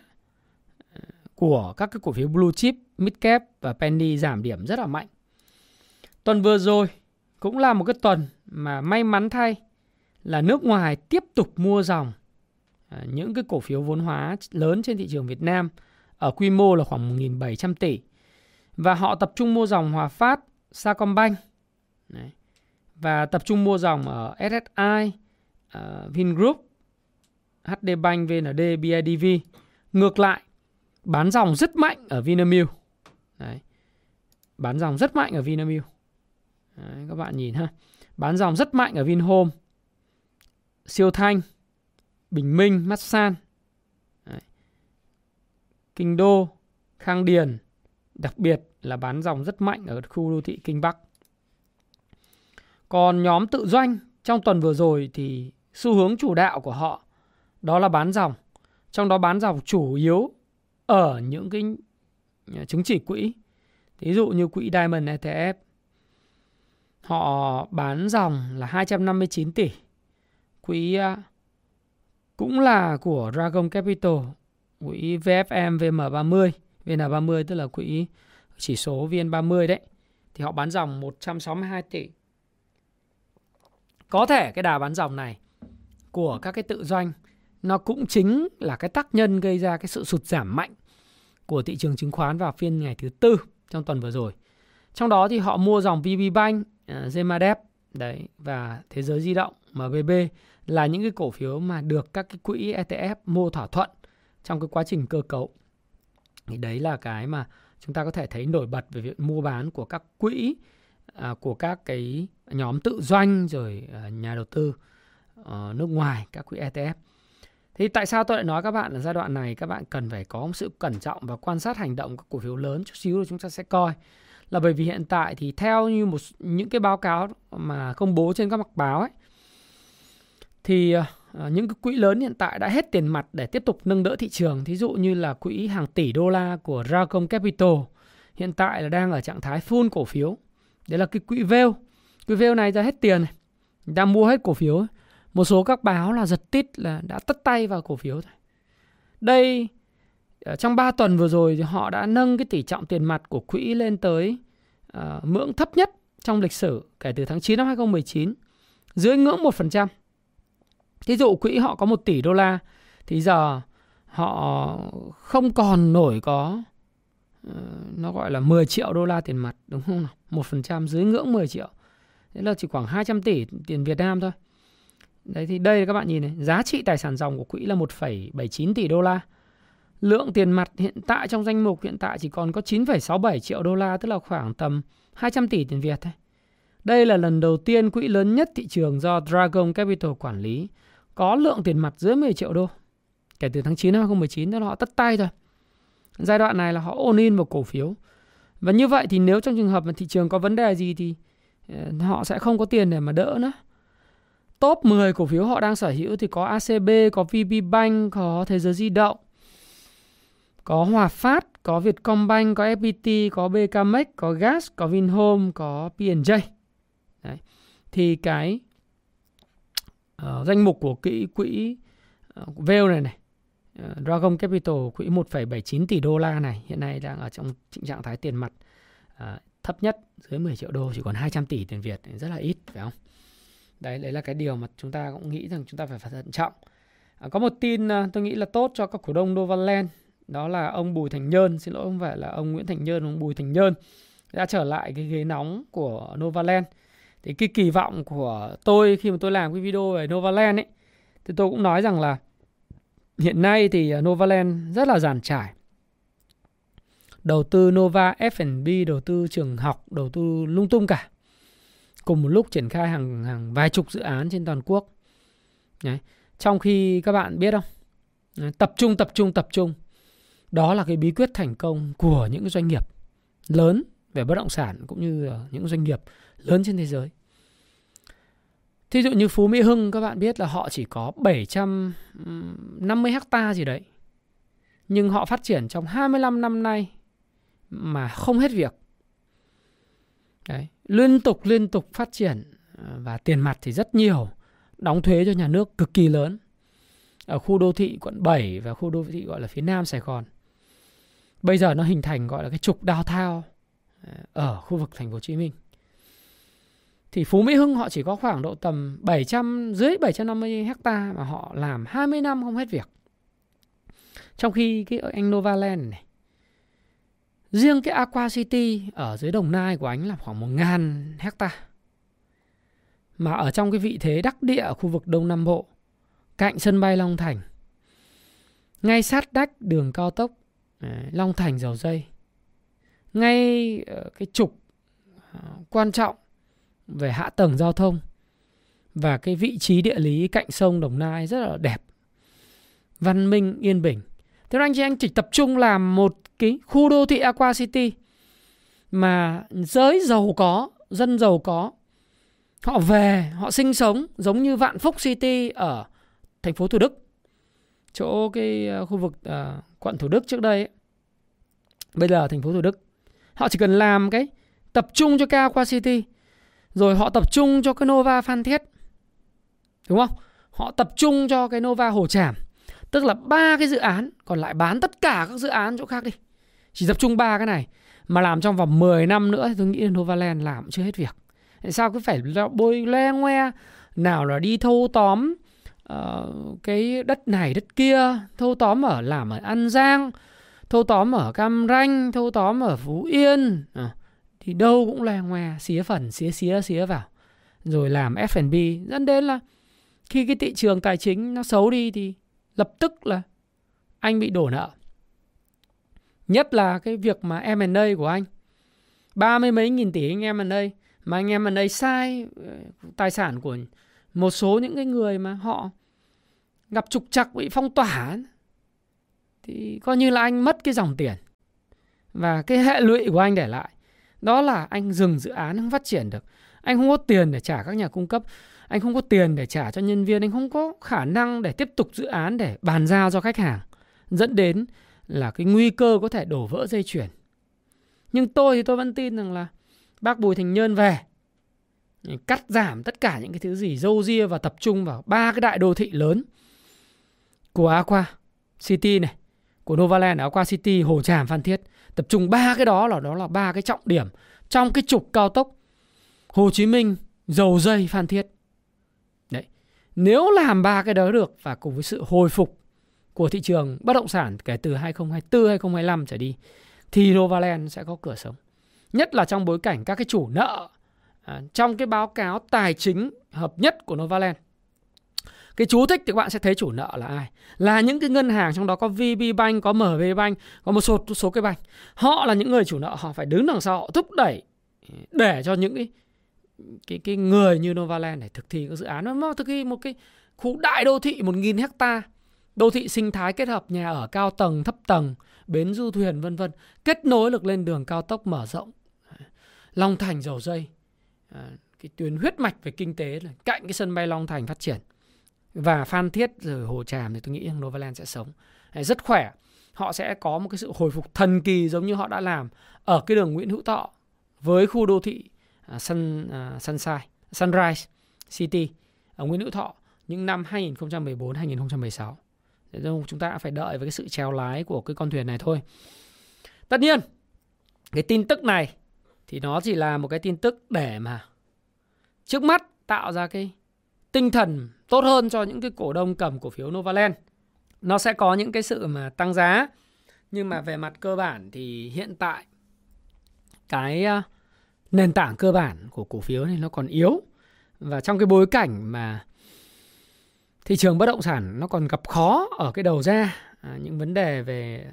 ờ, của các cái cổ phiếu blue chip, mid cap và penny giảm điểm rất là mạnh. Tuần vừa rồi cũng là một cái tuần mà may mắn thay là nước ngoài tiếp tục mua dòng ờ, những cái cổ phiếu vốn hóa lớn trên thị trường Việt Nam ở quy mô là khoảng 1.700 tỷ. Và họ tập trung mua dòng Hòa Phát, Sacombank Đấy. và tập trung mua dòng ở SSI, uh, ờ, Vingroup, HD Bank, VND, BIDV. Ngược lại, bán dòng rất mạnh ở Vinamilk. Đấy. Bán dòng rất mạnh ở Vinamilk. Đấy, các bạn nhìn ha. Bán dòng rất mạnh ở Vinhome. Siêu Thanh, Bình Minh, Masan. Kinh Đô, Khang Điền. Đặc biệt là bán dòng rất mạnh ở khu đô thị Kinh Bắc. Còn nhóm tự doanh, trong tuần vừa rồi thì xu hướng chủ đạo của họ đó là bán dòng. Trong đó bán dòng chủ yếu ở những cái à, chứng chỉ quỹ ví dụ như quỹ Diamond ETF họ bán dòng là 259 tỷ quỹ à, cũng là của Dragon Capital, quỹ VFM VM30 VN30 tức là quỹ chỉ số VN30 đấy thì họ bán dòng 162 tỷ có thể cái đà bán dòng này của các cái tự doanh nó cũng chính là cái tác nhân gây ra cái sự sụt giảm mạnh của thị trường chứng khoán vào phiên ngày thứ tư trong tuần vừa rồi. Trong đó thì họ mua dòng VB Bank, à, Zemadep đấy và Thế giới di động MBB là những cái cổ phiếu mà được các cái quỹ ETF mua thỏa thuận trong cái quá trình cơ cấu. Thì đấy là cái mà chúng ta có thể thấy nổi bật về việc mua bán của các quỹ à, của các cái nhóm tự doanh rồi à, nhà đầu tư à, nước ngoài các quỹ ETF thì tại sao tôi lại nói các bạn là giai đoạn này? Các bạn cần phải có một sự cẩn trọng và quan sát hành động các cổ phiếu lớn chút xíu rồi chúng ta sẽ coi. Là bởi vì hiện tại thì theo như một những cái báo cáo mà công bố trên các mặt báo ấy thì uh, Ờ, những cái quỹ lớn hiện tại đã hết tiền mặt để tiếp tục nâng đỡ thị trường thí dụ như là quỹ hàng tỷ đô la của Racom Capital hiện tại là đang ở trạng thái full cổ phiếu đấy là cái quỹ veo. quỹ veo này ra hết tiền này đang mua hết cổ phiếu ấy một số các báo là giật tít là đã tất tay vào cổ phiếu thôi. Đây trong 3 tuần vừa rồi thì họ đã nâng cái tỷ trọng tiền mặt của quỹ lên tới uh, ngưỡng thấp nhất trong lịch sử kể từ tháng 9 năm 2019, dưới ngưỡng 1%. Thí dụ quỹ họ có 1 tỷ đô la thì giờ họ không còn nổi có ờ, nó gọi là 10 triệu đô la tiền mặt đúng không nào? 1% dưới ngưỡng 10 triệu. Thế là chỉ khoảng 200 tỷ tiền Việt Nam thôi. Đấy thì đây các bạn nhìn này, giá trị tài sản dòng của quỹ là 1,79 tỷ đô la. Lượng tiền mặt hiện tại trong danh mục hiện tại chỉ còn có 9,67 triệu đô la, tức là khoảng tầm 200 tỷ tiền Việt thôi. Đây là lần đầu tiên quỹ lớn nhất thị trường do Dragon Capital quản lý có lượng tiền mặt dưới 10 triệu đô. Kể từ tháng 9 năm 2019 đó là họ tất tay rồi. Giai đoạn này là họ ôn in vào cổ phiếu. Và như vậy thì nếu trong trường hợp mà thị trường có vấn đề gì thì ờ, họ sẽ không có tiền để mà đỡ nữa. Top 10 cổ phiếu họ đang sở hữu thì có ACB, có VPBank, có Thế giới di động, có Hòa Phát, có Vietcombank, có FPT, có BKMX, có Gas, có Vinhome, có P&J. Đấy. Thì cái uh, danh mục của quỹ quỹ uh, này này uh, Dragon Capital quỹ 1,79 tỷ đô la này hiện nay đang ở trong trạng thái tiền mặt uh, thấp nhất dưới 10 triệu đô chỉ còn 200 tỷ tiền Việt rất là ít phải không? Đấy, đấy là cái điều mà chúng ta cũng nghĩ rằng chúng ta phải thận trọng. À, có một tin tôi nghĩ là tốt cho các cổ đông Novaland đó là ông Bùi Thành Nhơn xin lỗi không phải là ông Nguyễn Thành Nhơn ông Bùi Thành Nhơn đã trở lại cái ghế nóng của Novaland thì cái kỳ vọng của tôi khi mà tôi làm cái video về Novaland ấy, thì tôi cũng nói rằng là hiện nay thì à, Novaland rất là giàn trải. Đầu tư Nova F&B đầu tư trường học, đầu tư lung tung cả. Cùng một lúc triển khai hàng hàng vài chục dự án trên toàn quốc. Đấy. trong khi các bạn biết không? Tập trung tập trung tập trung. Đó là cái bí quyết thành công của những doanh nghiệp lớn về bất động sản cũng như những doanh nghiệp lớn trên thế giới. Thí dụ như Phú Mỹ Hưng các bạn biết là họ chỉ có 750 hecta gì đấy. Nhưng họ phát triển trong 25 năm nay mà không hết việc. Đấy, liên tục liên tục phát triển ờ, và tiền mặt thì rất nhiều, đóng thuế cho nhà nước cực kỳ lớn. Ở khu đô thị quận 7 và khu đô thị gọi là phía Nam Sài Gòn Bây giờ nó hình thành gọi là cái trục đào thao ở khu vực thành phố Hồ Chí Minh. Thì Phú Mỹ Hưng họ chỉ có khoảng độ tầm 700 dưới 750 hecta mà họ làm 20 năm không hết việc. Trong khi cái anh Novaland này Riêng cái Aqua City ở dưới Đồng Nai của anh là khoảng 1.000 hecta. Mà ở trong cái vị thế đắc địa ở khu vực Đông Nam Bộ, cạnh sân bay Long Thành, ngay sát đách đường cao tốc à, Long Thành dầu dây ngay ờ, cái trục ờ, quan trọng về hạ tầng giao thông và cái vị trí địa lý cạnh sông Đồng Nai rất là đẹp văn minh yên bình. Thế nên anh chị anh chỉ tập trung làm một cái khu đô thị Aqua City mà giới giàu có dân giàu có họ về họ sinh sống giống như Vạn Phúc City ở thành phố Thủ Đức chỗ cái ờ, khu vực uh, quận Thủ Đức trước đây ấy, bây giờ thành phố Thủ Đức họ chỉ cần làm cái tập trung cho Cao Qua City rồi họ tập trung cho cái Nova Phan Thiết đúng không? Họ tập trung cho cái Nova Hồ Tràm. Tức là ba cái dự án còn lại bán tất cả các dự án chỗ khác đi. Chỉ tập trung ba cái này mà làm trong vòng 10 năm nữa thì tôi nghĩ là Novaland làm chưa hết việc. Tại sao cứ phải bôi le ngoe nào là đi thâu tóm uh, cái đất này đất kia thâu tóm ở làm ở An Giang thâu tóm ở Cam Ranh thâu tóm ở Phú Yên. À, thì đâu cũng loe ngoe xía phần xía xía xía vào. Rồi làm F&B dẫn đến là khi cái thị trường tài chính nó xấu đi thì lập tức là anh bị đổ nợ. Nhất là cái việc mà M&A của anh. Ba mươi mấy nghìn tỷ anh em M&A mà anh em M&A sai ờ, tài sản của một số những cái người mà họ gặp trục trặc bị phong tỏa thì coi như là anh mất cái dòng tiền và cái hệ lụy của anh để lại. Đó là anh dừng dự án không phát triển được. Anh không có tiền để trả các nhà cung cấp. Anh không có tiền để trả cho nhân viên. Anh không có khả năng để tiếp tục dự án để bàn giao cho khách hàng. Dẫn đến là cái nguy cơ có thể đổ vỡ dây chuyển nhưng tôi thì tôi vẫn tin rằng là bác Bùi Thành Nhơn về cắt giảm tất cả những cái thứ gì dâu ria và tập trung vào ba cái đại đô thị lớn. Của Aqua City này, của Novaland Aqua City, Hồ Tràm, Phan Thiết. Tập trung ba cái đó là đó là ba cái trọng điểm trong cái trục cao tốc Hồ Chí Minh, Dầu Dây, Phan Thiết. Đấy. Nếu làm ba cái đó được và cùng với sự hồi phục của thị trường bất động sản kể từ 2024 2025 trở đi thì Novaland sẽ có cửa sống. Nhất là trong bối cảnh các cái chủ nợ à, trong cái báo cáo tài chính hợp nhất của Novaland. Cái chú thích thì các bạn sẽ thấy chủ nợ là ai? Là những cái ngân hàng trong đó có VB Bank, có MB Bank, có một số số cái bank. Họ là những người chủ nợ, họ phải đứng đằng sau họ thúc đẩy để cho những cái cái cái người như Novaland để thực thi các dự án nó thực thi một cái khu đại đô thị 1.000 hecta đô thị sinh thái kết hợp nhà ở cao tầng thấp tầng bến du thuyền vân vân kết nối được lên đường cao tốc mở rộng Long Thành dầu dây à, cái tuyến huyết mạch về kinh tế là cạnh cái sân bay Long Thành phát triển và Phan Thiết rồi Hồ Tràm thì tôi nghĩ Novaland sẽ sống. Rất khỏe. Họ sẽ có một cái sự hồi phục thần kỳ giống như họ đã làm ở cái đường Nguyễn Hữu Thọ với khu đô thị à, Sun, à, uh, Sunshine, Sunrise City ở Nguyễn Hữu Thọ những năm 2014 2016 chúng ta phải đợi với cái sự treo lái của cái con thuyền này thôi. Tất nhiên cái tin tức này thì nó chỉ là một cái tin tức để mà trước mắt tạo ra cái tinh thần tốt hơn cho những cái cổ đông cầm cổ phiếu Novaland. Nó sẽ có những cái sự mà tăng giá nhưng mà về mặt cơ bản thì hiện tại cái à, nền tảng cơ bản của cổ phiếu này nó còn yếu. Và trong cái bối cảnh mà thị trường bất động sản nó còn gặp khó ở cái đầu ra à, những vấn đề về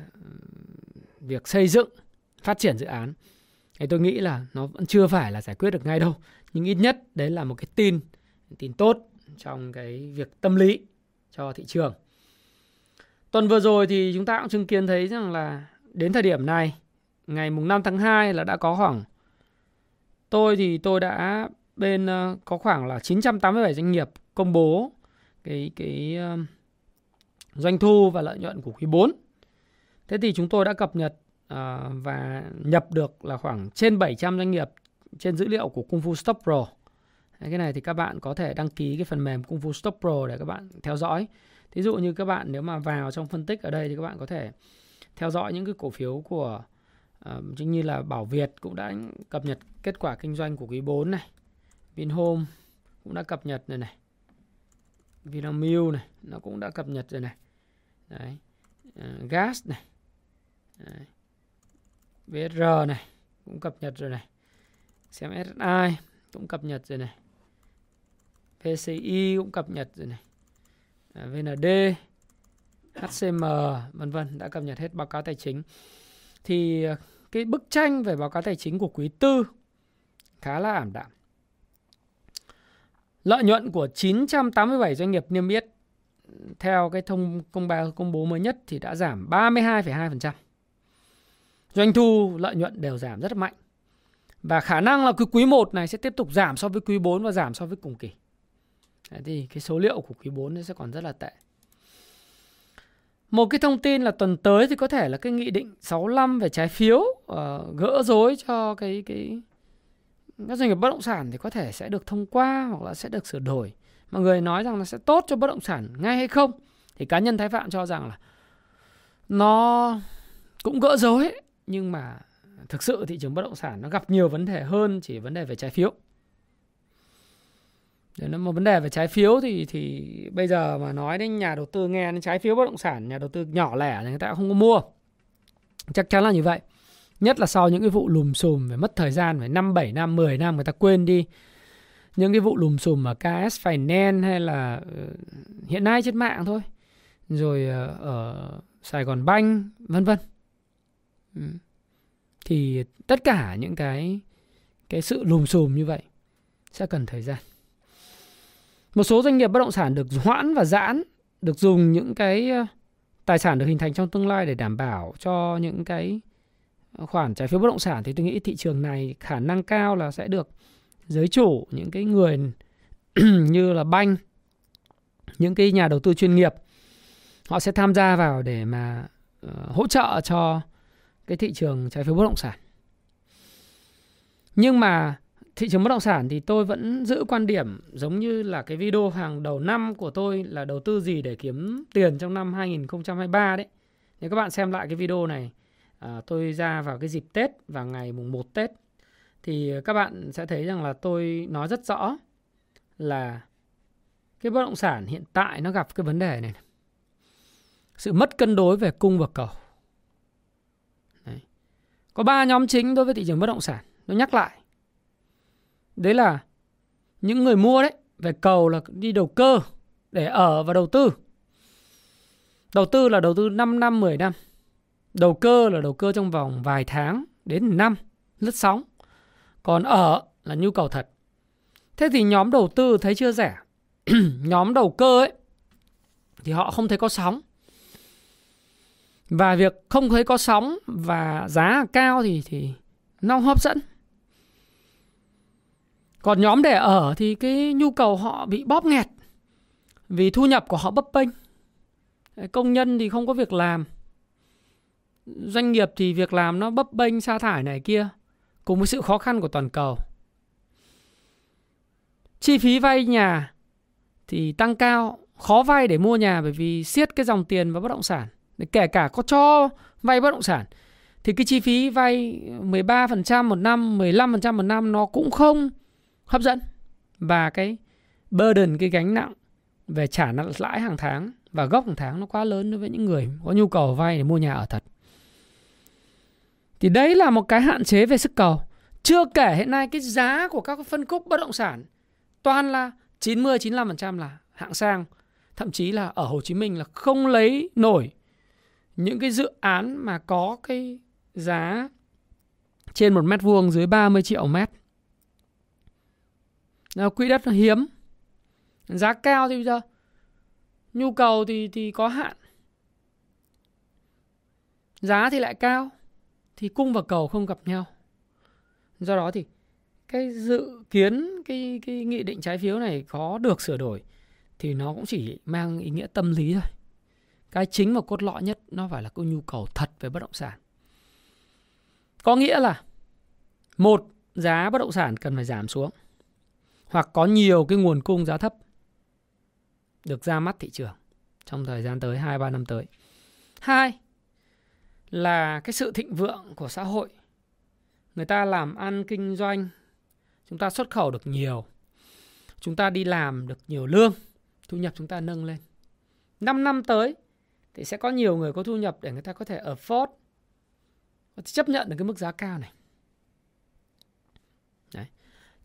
việc xây dựng phát triển dự án thì tôi nghĩ là nó vẫn chưa phải là giải quyết được ngay đâu. Nhưng ít nhất đấy là một cái tin tin tốt trong cái việc tâm lý cho thị trường tuần vừa rồi thì chúng ta cũng chứng kiến thấy rằng là đến thời điểm này, ngày mùng 5 tháng 2 là đã có khoảng, tôi thì tôi đã bên ờ, có khoảng là 987 doanh nghiệp công bố cái cái ờ, doanh thu và lợi nhuận của quý 4. Thế thì chúng tôi đã cập nhật ờ, và nhập được là khoảng trên 700 doanh nghiệp trên dữ liệu của Kung Fu Stop Pro. Cái này thì các bạn có thể đăng ký cái phần mềm Kung Fu Stop Pro để các bạn theo dõi. Thí dụ như các bạn nếu mà vào trong phân tích ở đây thì các bạn có thể theo dõi những cái cổ phiếu của uh, như là Bảo Việt cũng đã cập nhật kết quả kinh doanh của quý 4 này. Vinhome cũng đã cập nhật rồi này. Vinamilk này nó cũng đã cập nhật rồi này đấy uh, gas này đấy. BSR này cũng cập nhật rồi này xem SSI cũng cập nhật rồi này PCI cũng cập nhật rồi này à, VND HCM vân vân đã cập nhật hết báo cáo tài chính thì à, cái bức tranh về báo cáo tài chính của quý tư khá là ảm đạm Lợi nhuận của 987 doanh nghiệp niêm yết theo cái thông công báo công bố mới nhất thì đã giảm 32,2%. Doanh thu, lợi nhuận đều giảm rất mạnh. Và khả năng là cái quý 1 này sẽ tiếp tục giảm so với quý 4 và giảm so với cùng kỳ. Đấy thì cái số liệu của quý 4 sẽ còn rất là tệ. Một cái thông tin là tuần tới thì có thể là cái nghị định 65 về trái phiếu uh, gỡ rối cho cái cái các doanh nghiệp bất động sản thì có thể sẽ được thông qua hoặc là sẽ được sửa đổi. Mọi người nói rằng là sẽ tốt cho bất động sản ngay hay không? Thì cá nhân thái phạm cho rằng là nó cũng gỡ rối nhưng mà thực sự thị trường bất động sản nó gặp nhiều vấn đề hơn chỉ vấn đề về trái phiếu nếu nó một vấn đề về trái phiếu thì thì bây giờ mà nói đến nhà đầu tư nghe đến trái phiếu bất động sản nhà đầu tư nhỏ lẻ thì người ta không có mua chắc chắn là như vậy Nhất là sau những cái vụ lùm xùm phải mất thời gian phải 5 7 năm, 10 năm người ta quên đi. Những cái vụ lùm xùm ở KS Finance hay là ờ, hiện nay trên mạng thôi. Rồi ờ, ở Sài Gòn Banh vân vân. Ừ. Thì tất cả những cái cái sự lùm xùm như vậy sẽ cần thời gian. Một số doanh nghiệp bất động sản được hoãn và giãn, được dùng những cái ờ, tài sản được hình thành trong tương lai để đảm bảo cho những cái ờ, khoản trái phiếu bất động sản. Thì tôi nghĩ thị trường này khả năng cao là sẽ được giới chủ những cái người như là banh những cái nhà đầu tư chuyên nghiệp họ sẽ tham gia vào để mà ờ, hỗ trợ cho cái thị trường trái phiếu bất động sản. Nhưng mà thị trường bất động sản thì tôi vẫn giữ quan điểm giống như là cái video hàng đầu năm của tôi là đầu tư gì để kiếm tiền trong năm 2023 đấy. Nếu các bạn xem lại cái video này, à, tôi ra vào cái dịp Tết và ngày mùng 1 Tết thì các bạn sẽ thấy rằng là tôi nói rất rõ là cái bất động sản hiện tại nó gặp cái vấn đề này. Sự mất cân đối về cung và cầu. Đấy. Có ba nhóm chính đối với thị trường bất động sản. tôi nhắc lại. Đấy là những người mua đấy, về cầu là đi đầu cơ để ở và đầu tư. Đầu tư là đầu tư 5 năm, 10 năm. Đầu cơ là đầu cơ trong vòng vài tháng đến năm lướt sóng. Còn ở là nhu cầu thật. Thế thì nhóm đầu tư thấy chưa rẻ. nhóm đầu cơ ấy thì họ không thấy có sóng. Và việc không thấy có sóng và giá cao thì thì nó hấp dẫn. Còn nhóm để ở thì cái nhu cầu họ bị bóp nghẹt vì thu nhập của họ bấp bênh. Công nhân thì không có việc làm. Doanh nghiệp thì việc làm nó bấp bênh sa thải này kia cùng với sự khó khăn của toàn cầu. Chi phí vay nhà thì tăng cao, khó vay để mua nhà bởi vì siết cái dòng tiền vào bất động sản. Kể cả có cho vay bất động sản thì cái chi phí vay 13% một năm, 15% một năm nó cũng không hấp dẫn. Và cái burden, cái gánh nặng về trả lãi hàng tháng và gốc hàng tháng nó quá lớn đối với những người có nhu cầu vay để mua nhà ở thật. Thì đấy là một cái hạn chế về sức cầu. Chưa kể hiện nay cái giá của các phân khúc bất động sản toàn là 90 95% là hạng sang, thậm chí là ở Hồ Chí Minh là không lấy nổi những cái dự án mà có cái giá trên một mét vuông dưới 30 triệu mét. Quỹ đất nó hiếm. Giá cao thì bây giờ nhu cầu thì thì có hạn. Giá thì lại cao thì cung và cầu không gặp nhau. Do đó thì cái dự kiến, cái cái nghị định trái phiếu này có được sửa đổi thì nó cũng chỉ mang ý nghĩa tâm lý thôi. Cái chính và cốt lõi nhất nó phải là cái nhu cầu thật về bất động sản. Có nghĩa là, một, giá bất động sản cần phải giảm xuống hoặc có nhiều cái nguồn cung giá thấp được ra mắt thị trường trong thời gian tới 2 3 năm tới. Hai là cái sự thịnh vượng của xã hội. Người ta làm ăn kinh doanh, chúng ta xuất khẩu được nhiều. Chúng ta đi làm được nhiều lương, thu nhập chúng ta nâng lên. 5 năm tới thì sẽ có nhiều người có thu nhập để người ta có thể afford chấp nhận được cái mức giá cao này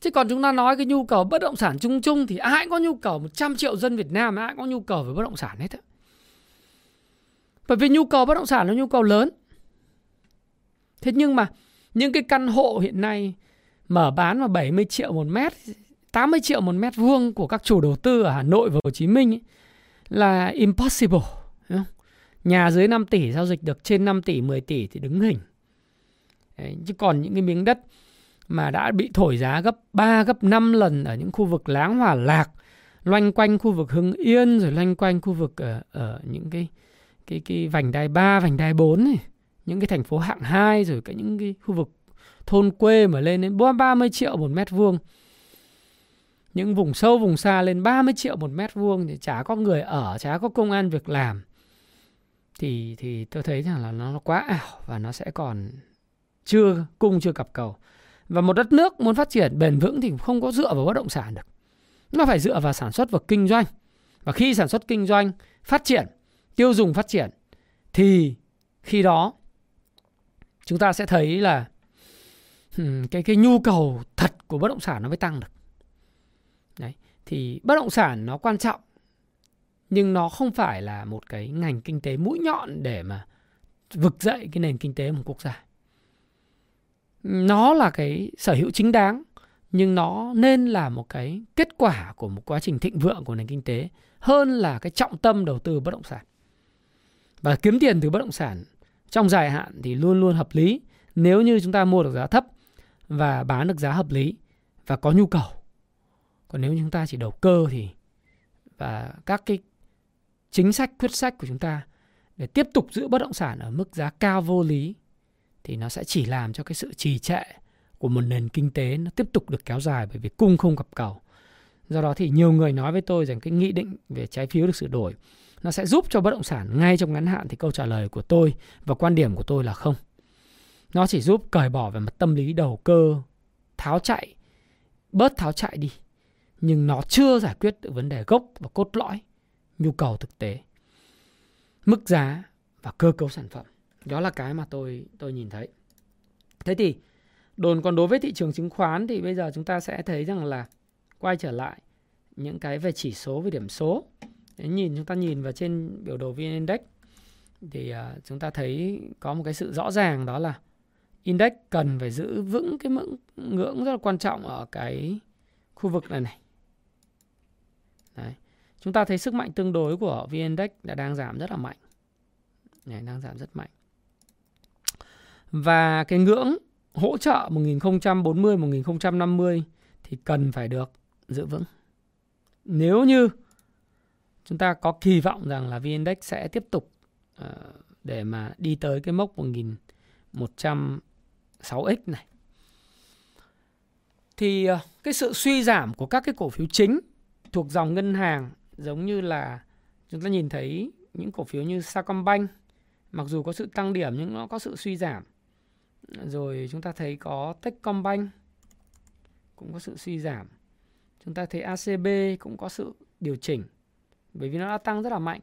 thế Chứ còn chúng ta nói cái nhu cầu bất động sản chung chung thì ai cũng có nhu cầu 100 triệu dân Việt Nam ai cũng có nhu cầu về bất động sản hết á. Bởi vì nhu cầu bất động sản là nhu cầu lớn. Thế nhưng mà những cái căn hộ hiện nay mở bán mà 70 triệu một mét, 80 triệu một mét vuông của các chủ đầu tư ở Hà Nội và Hồ Chí Minh ấy, là impossible. Đúng không? Nhà dưới 5 tỷ giao dịch được trên 5 tỷ, 10 tỷ thì đứng hình. Đấy, chứ còn những cái miếng đất mà đã bị thổi giá gấp 3, gấp 5 lần ở những khu vực láng hòa lạc, loanh quanh khu vực Hưng Yên rồi loanh quanh khu vực ở, ở những cái cái cái vành đai 3, vành đai 4 này, những cái thành phố hạng 2 rồi cả những cái khu vực thôn quê mà lên đến 30 triệu một mét vuông. Những vùng sâu vùng xa lên 30 triệu một mét vuông thì chả có người ở, chả có công an việc làm. Thì thì tôi thấy rằng là nó quá ảo và nó sẽ còn chưa cung chưa cặp cầu. Và một đất nước muốn phát triển bền vững thì không có dựa vào bất động sản được. Nó phải dựa vào sản xuất và kinh doanh. Và khi sản xuất kinh doanh phát triển tiêu dùng phát triển thì khi đó chúng ta sẽ thấy là cái cái nhu cầu thật của bất động sản nó mới tăng được. Đấy, thì bất động sản nó quan trọng nhưng nó không phải là một cái ngành kinh tế mũi nhọn để mà vực dậy cái nền kinh tế một quốc gia. Nó là cái sở hữu chính đáng, nhưng nó nên là một cái kết quả của một quá trình thịnh vượng của nền kinh tế hơn là cái trọng tâm đầu tư bất động sản. Và kiếm tiền từ bất động sản trong dài hạn thì luôn luôn hợp lý nếu như chúng ta mua được giá thấp và bán được giá hợp lý và có nhu cầu. Còn nếu chúng ta chỉ đầu cơ thì và các cái chính sách, quyết sách của chúng ta để tiếp tục giữ bất động sản ở mức giá cao vô lý thì nó sẽ chỉ làm cho cái sự trì trệ của một nền kinh tế nó tiếp tục được kéo dài bởi vì cung không gặp cầu. Do đó thì nhiều người nói với tôi rằng cái nghị định về trái phiếu được sửa đổi nó sẽ giúp cho bất động sản ngay trong ngắn hạn thì câu trả lời của tôi và quan điểm của tôi là không. Nó chỉ giúp cởi bỏ về mặt tâm lý đầu cơ, tháo chạy, bớt tháo chạy đi. Nhưng nó chưa giải quyết được vấn đề gốc và cốt lõi, nhu cầu thực tế. Mức giá và cơ cấu sản phẩm. Đó là cái mà tôi tôi nhìn thấy. Thế thì đồn còn đối với thị trường chứng khoán thì bây giờ chúng ta sẽ thấy rằng là quay trở lại những cái về chỉ số về điểm số. Đấy, nhìn chúng ta nhìn vào trên biểu đồ VN Index thì uh, chúng ta thấy có một cái sự rõ ràng đó là index cần phải giữ vững cái ngưỡng ngưỡng rất là quan trọng ở cái khu vực này này. Đấy. Chúng ta thấy sức mạnh tương đối của VN Index đã đang giảm rất là mạnh. Này, đang giảm rất mạnh. Và cái ngưỡng hỗ trợ 1040 1050 thì cần phải được giữ vững. Nếu như chúng ta có kỳ vọng rằng là VN Index sẽ tiếp tục uh, để mà đi tới cái mốc 1106x này thì uh, cái sự suy giảm của các cái cổ phiếu chính thuộc dòng ngân hàng giống như là chúng ta nhìn thấy những cổ phiếu như Sacombank mặc dù có sự tăng điểm nhưng nó có sự suy giảm rồi chúng ta thấy có Techcombank cũng có sự suy giảm. Chúng ta thấy ACB cũng có sự điều chỉnh bởi vì nó đã tăng rất là mạnh.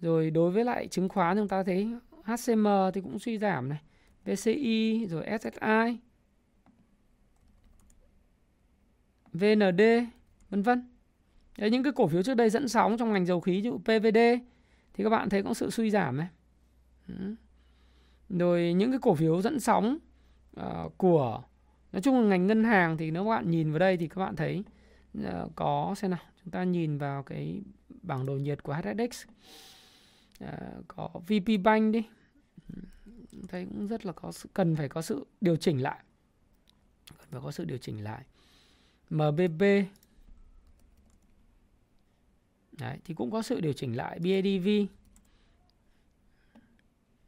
Rồi đối với lại chứng khoán chúng ta thấy HCM thì cũng suy giảm này VCI rồi SSI VND vân vân. Đấy, những cái cổ phiếu trước đây dẫn sóng trong ngành dầu khí như PVD thì các bạn thấy có sự suy giảm này rồi những cái cổ phiếu dẫn sóng uh, của nói chung là ngành ngân hàng thì nếu các bạn nhìn vào đây thì các bạn thấy uh, có xem nào chúng ta nhìn vào cái bảng đồ nhiệt của HSX uh, ờ, có VP Bank đi. Thấy cũng rất là có sự cần phải có sự điều chỉnh lại cần phải có sự điều chỉnh lại. MBB Đấy, thì cũng có sự điều chỉnh lại. BIDV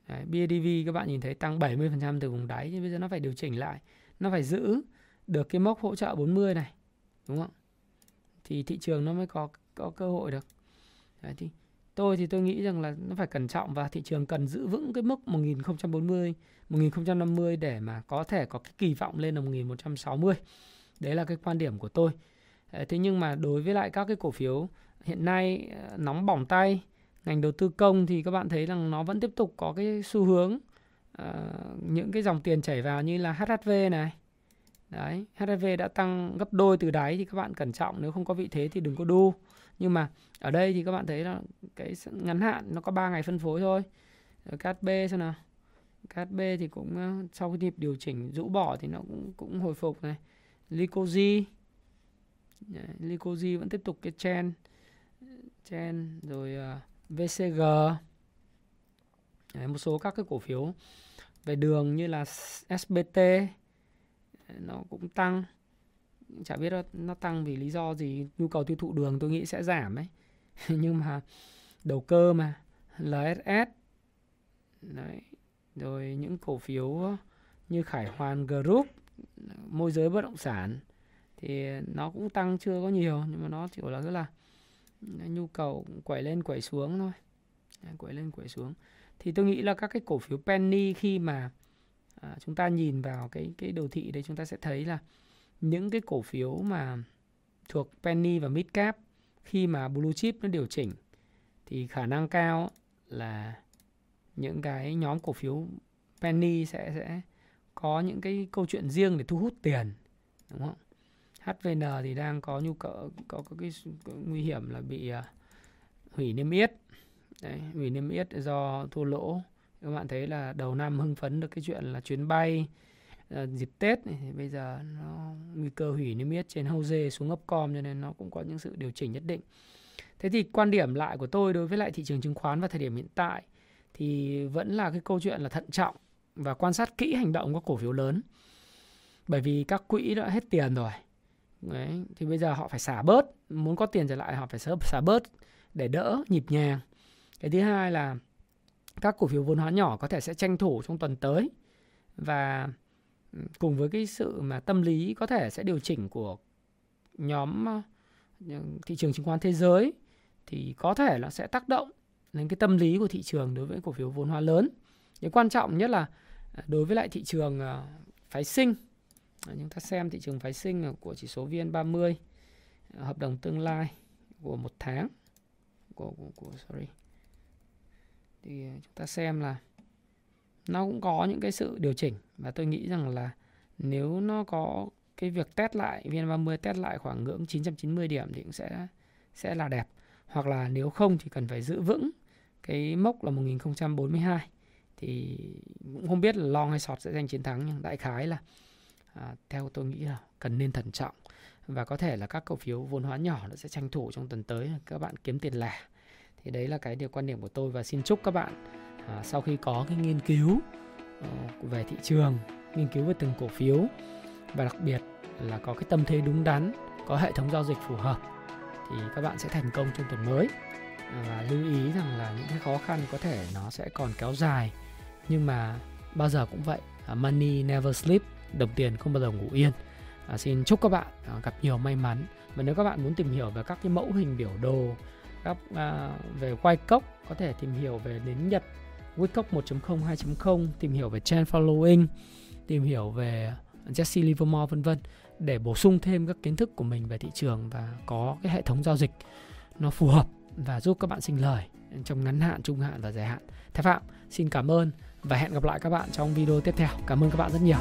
Đấy, BIDV các bạn nhìn thấy tăng 70% từ vùng đáy nhưng bây giờ nó phải điều chỉnh lại. Nó phải giữ được cái mốc hỗ trợ 40 này đúng không? Thì thị trường nó mới có có cơ hội được. Đấy, thì tôi thì tôi nghĩ rằng là nó phải cẩn trọng và thị trường cần giữ vững cái mức 1040 1050 để mà có thể có cái kỳ vọng lên là 1160 đấy là cái quan điểm của tôi. Thế nhưng mà đối với lại các cái cổ phiếu hiện nay ờ, nóng bỏng tay ngành đầu tư công thì các bạn thấy rằng nó vẫn tiếp tục có cái xu hướng uh, những cái dòng tiền chảy vào như là HHV này. Đấy HHV đã tăng gấp đôi từ đáy thì các bạn cẩn trọng nếu không có vị thế thì đừng có đu. Nhưng mà ở đây thì các bạn thấy là cái ngắn hạn nó có 3 ngày phân phối thôi. KHB xem nào. KHB thì cũng ờ, sau cái nhịp điều chỉnh rũ bỏ thì nó cũng cũng hồi phục này. Licoji Licoji vẫn tiếp tục cái trend trend rồi uh, VCG Đấy, một số các cái cổ phiếu về đường như là SBT nó cũng tăng. Chả biết nó tăng vì lý do gì nhu cầu tiêu thụ đường tôi nghĩ sẽ giảm ấy. Nhưng mà đầu cơ mà LSS đấy rồi những cổ phiếu như Khải Hoàn Group môi giới bất động sản thì nó cũng tăng chưa có nhiều nhưng mà nó chỉ là rất là nhu cầu quẩy lên quẩy xuống thôi. Quẩy lên quẩy xuống. Thì tôi nghĩ là các cái cổ phiếu penny khi mà à, chúng ta nhìn vào cái cái đồ thị đây chúng ta sẽ thấy là những cái cổ phiếu mà thuộc penny và mid cap khi mà blue chip nó điều chỉnh thì khả năng cao là những cái nhóm cổ phiếu penny sẽ sẽ có những cái câu chuyện riêng để thu hút tiền đúng không? HVN thì đang có nhu cầu có, có cái, nguy hiểm là bị uh, hủy niêm yết Đấy, hủy niêm yết do thua lỗ các bạn thấy là đầu năm hưng phấn được cái chuyện là chuyến bay uh, dịp Tết này thì bây giờ nó nguy cơ hủy niêm yết trên Hose xuống Upcom cho nên nó cũng có những sự điều chỉnh nhất định. Thế thì quan điểm lại của tôi đối với lại thị trường chứng khoán vào thời điểm hiện tại thì vẫn là cái câu chuyện là thận trọng và quan sát kỹ hành động của cổ phiếu lớn. Bởi vì các quỹ đã hết tiền rồi. Đấy, thì bây giờ họ phải xả bớt, muốn có tiền trở lại họ phải xả bớt để đỡ nhịp nhàng. Cái thứ hai là các cổ phiếu vốn hóa nhỏ có thể sẽ tranh thủ trong tuần tới và ừ, cùng với cái sự mà tâm lý có thể sẽ điều chỉnh của nhóm ờ, thị trường chứng khoán thế giới thì có thể là sẽ tác động đến cái tâm lý của thị trường đối với cổ phiếu vốn hóa lớn. Cái quan trọng nhất là ờ, đối với lại thị trường ờ, phái sinh. Ờ, chúng ta xem thị trường phái sinh của chỉ số VN30 ờ, hợp đồng tương lai của một tháng. Của, của, của sorry. Thì ờ, chúng ta xem là nó cũng có những cái sự điều chỉnh và tôi nghĩ rằng là nếu nó có cái việc test lại VN30 test lại khoảng ngưỡng 990 điểm thì cũng sẽ sẽ là đẹp. Hoặc là nếu không thì cần phải giữ vững cái mốc là 1042 thì cũng không biết là long hay sọt sẽ giành chiến thắng nhưng đại khái là à, theo tôi nghĩ là cần nên thận trọng. Và có thể là các cổ phiếu vốn hóa nhỏ nó sẽ tranh thủ trong tuần tới các bạn kiếm tiền lẻ. Thì đấy là cái điều quan điểm của tôi và xin chúc các bạn à, sau khi có cái nghiên cứu uh, về thị trường nghiên cứu về từng cổ phiếu và đặc biệt là có cái tâm thế đúng đắn có hệ thống giao dịch phù hợp thì các bạn sẽ thành công trong tuần mới. À, và lưu ý rằng là những cái khó khăn có thể nó sẽ còn kéo dài. Nhưng mà bao giờ cũng vậy à, money never sleep đồng tiền không bao giờ ngủ yên. À, xin chúc các bạn à, gặp nhiều may mắn. Và nếu các bạn muốn tìm hiểu về các cái mẫu hình biểu đồ các à, về quay cốc có thể tìm hiểu về đến Nhật Woodcock 1.0 2.0 tìm hiểu về trend following tìm hiểu về Jesse Livermore vân vân để bổ sung thêm các kiến thức của mình về thị trường và có cái hệ thống giao dịch nó phù hợp và giúp các bạn sinh lời trong ngắn hạn, trung hạn và dài hạn. Thái Phạm xin cảm ơn và hẹn gặp lại các bạn trong video tiếp theo. Cảm ơn các bạn rất nhiều.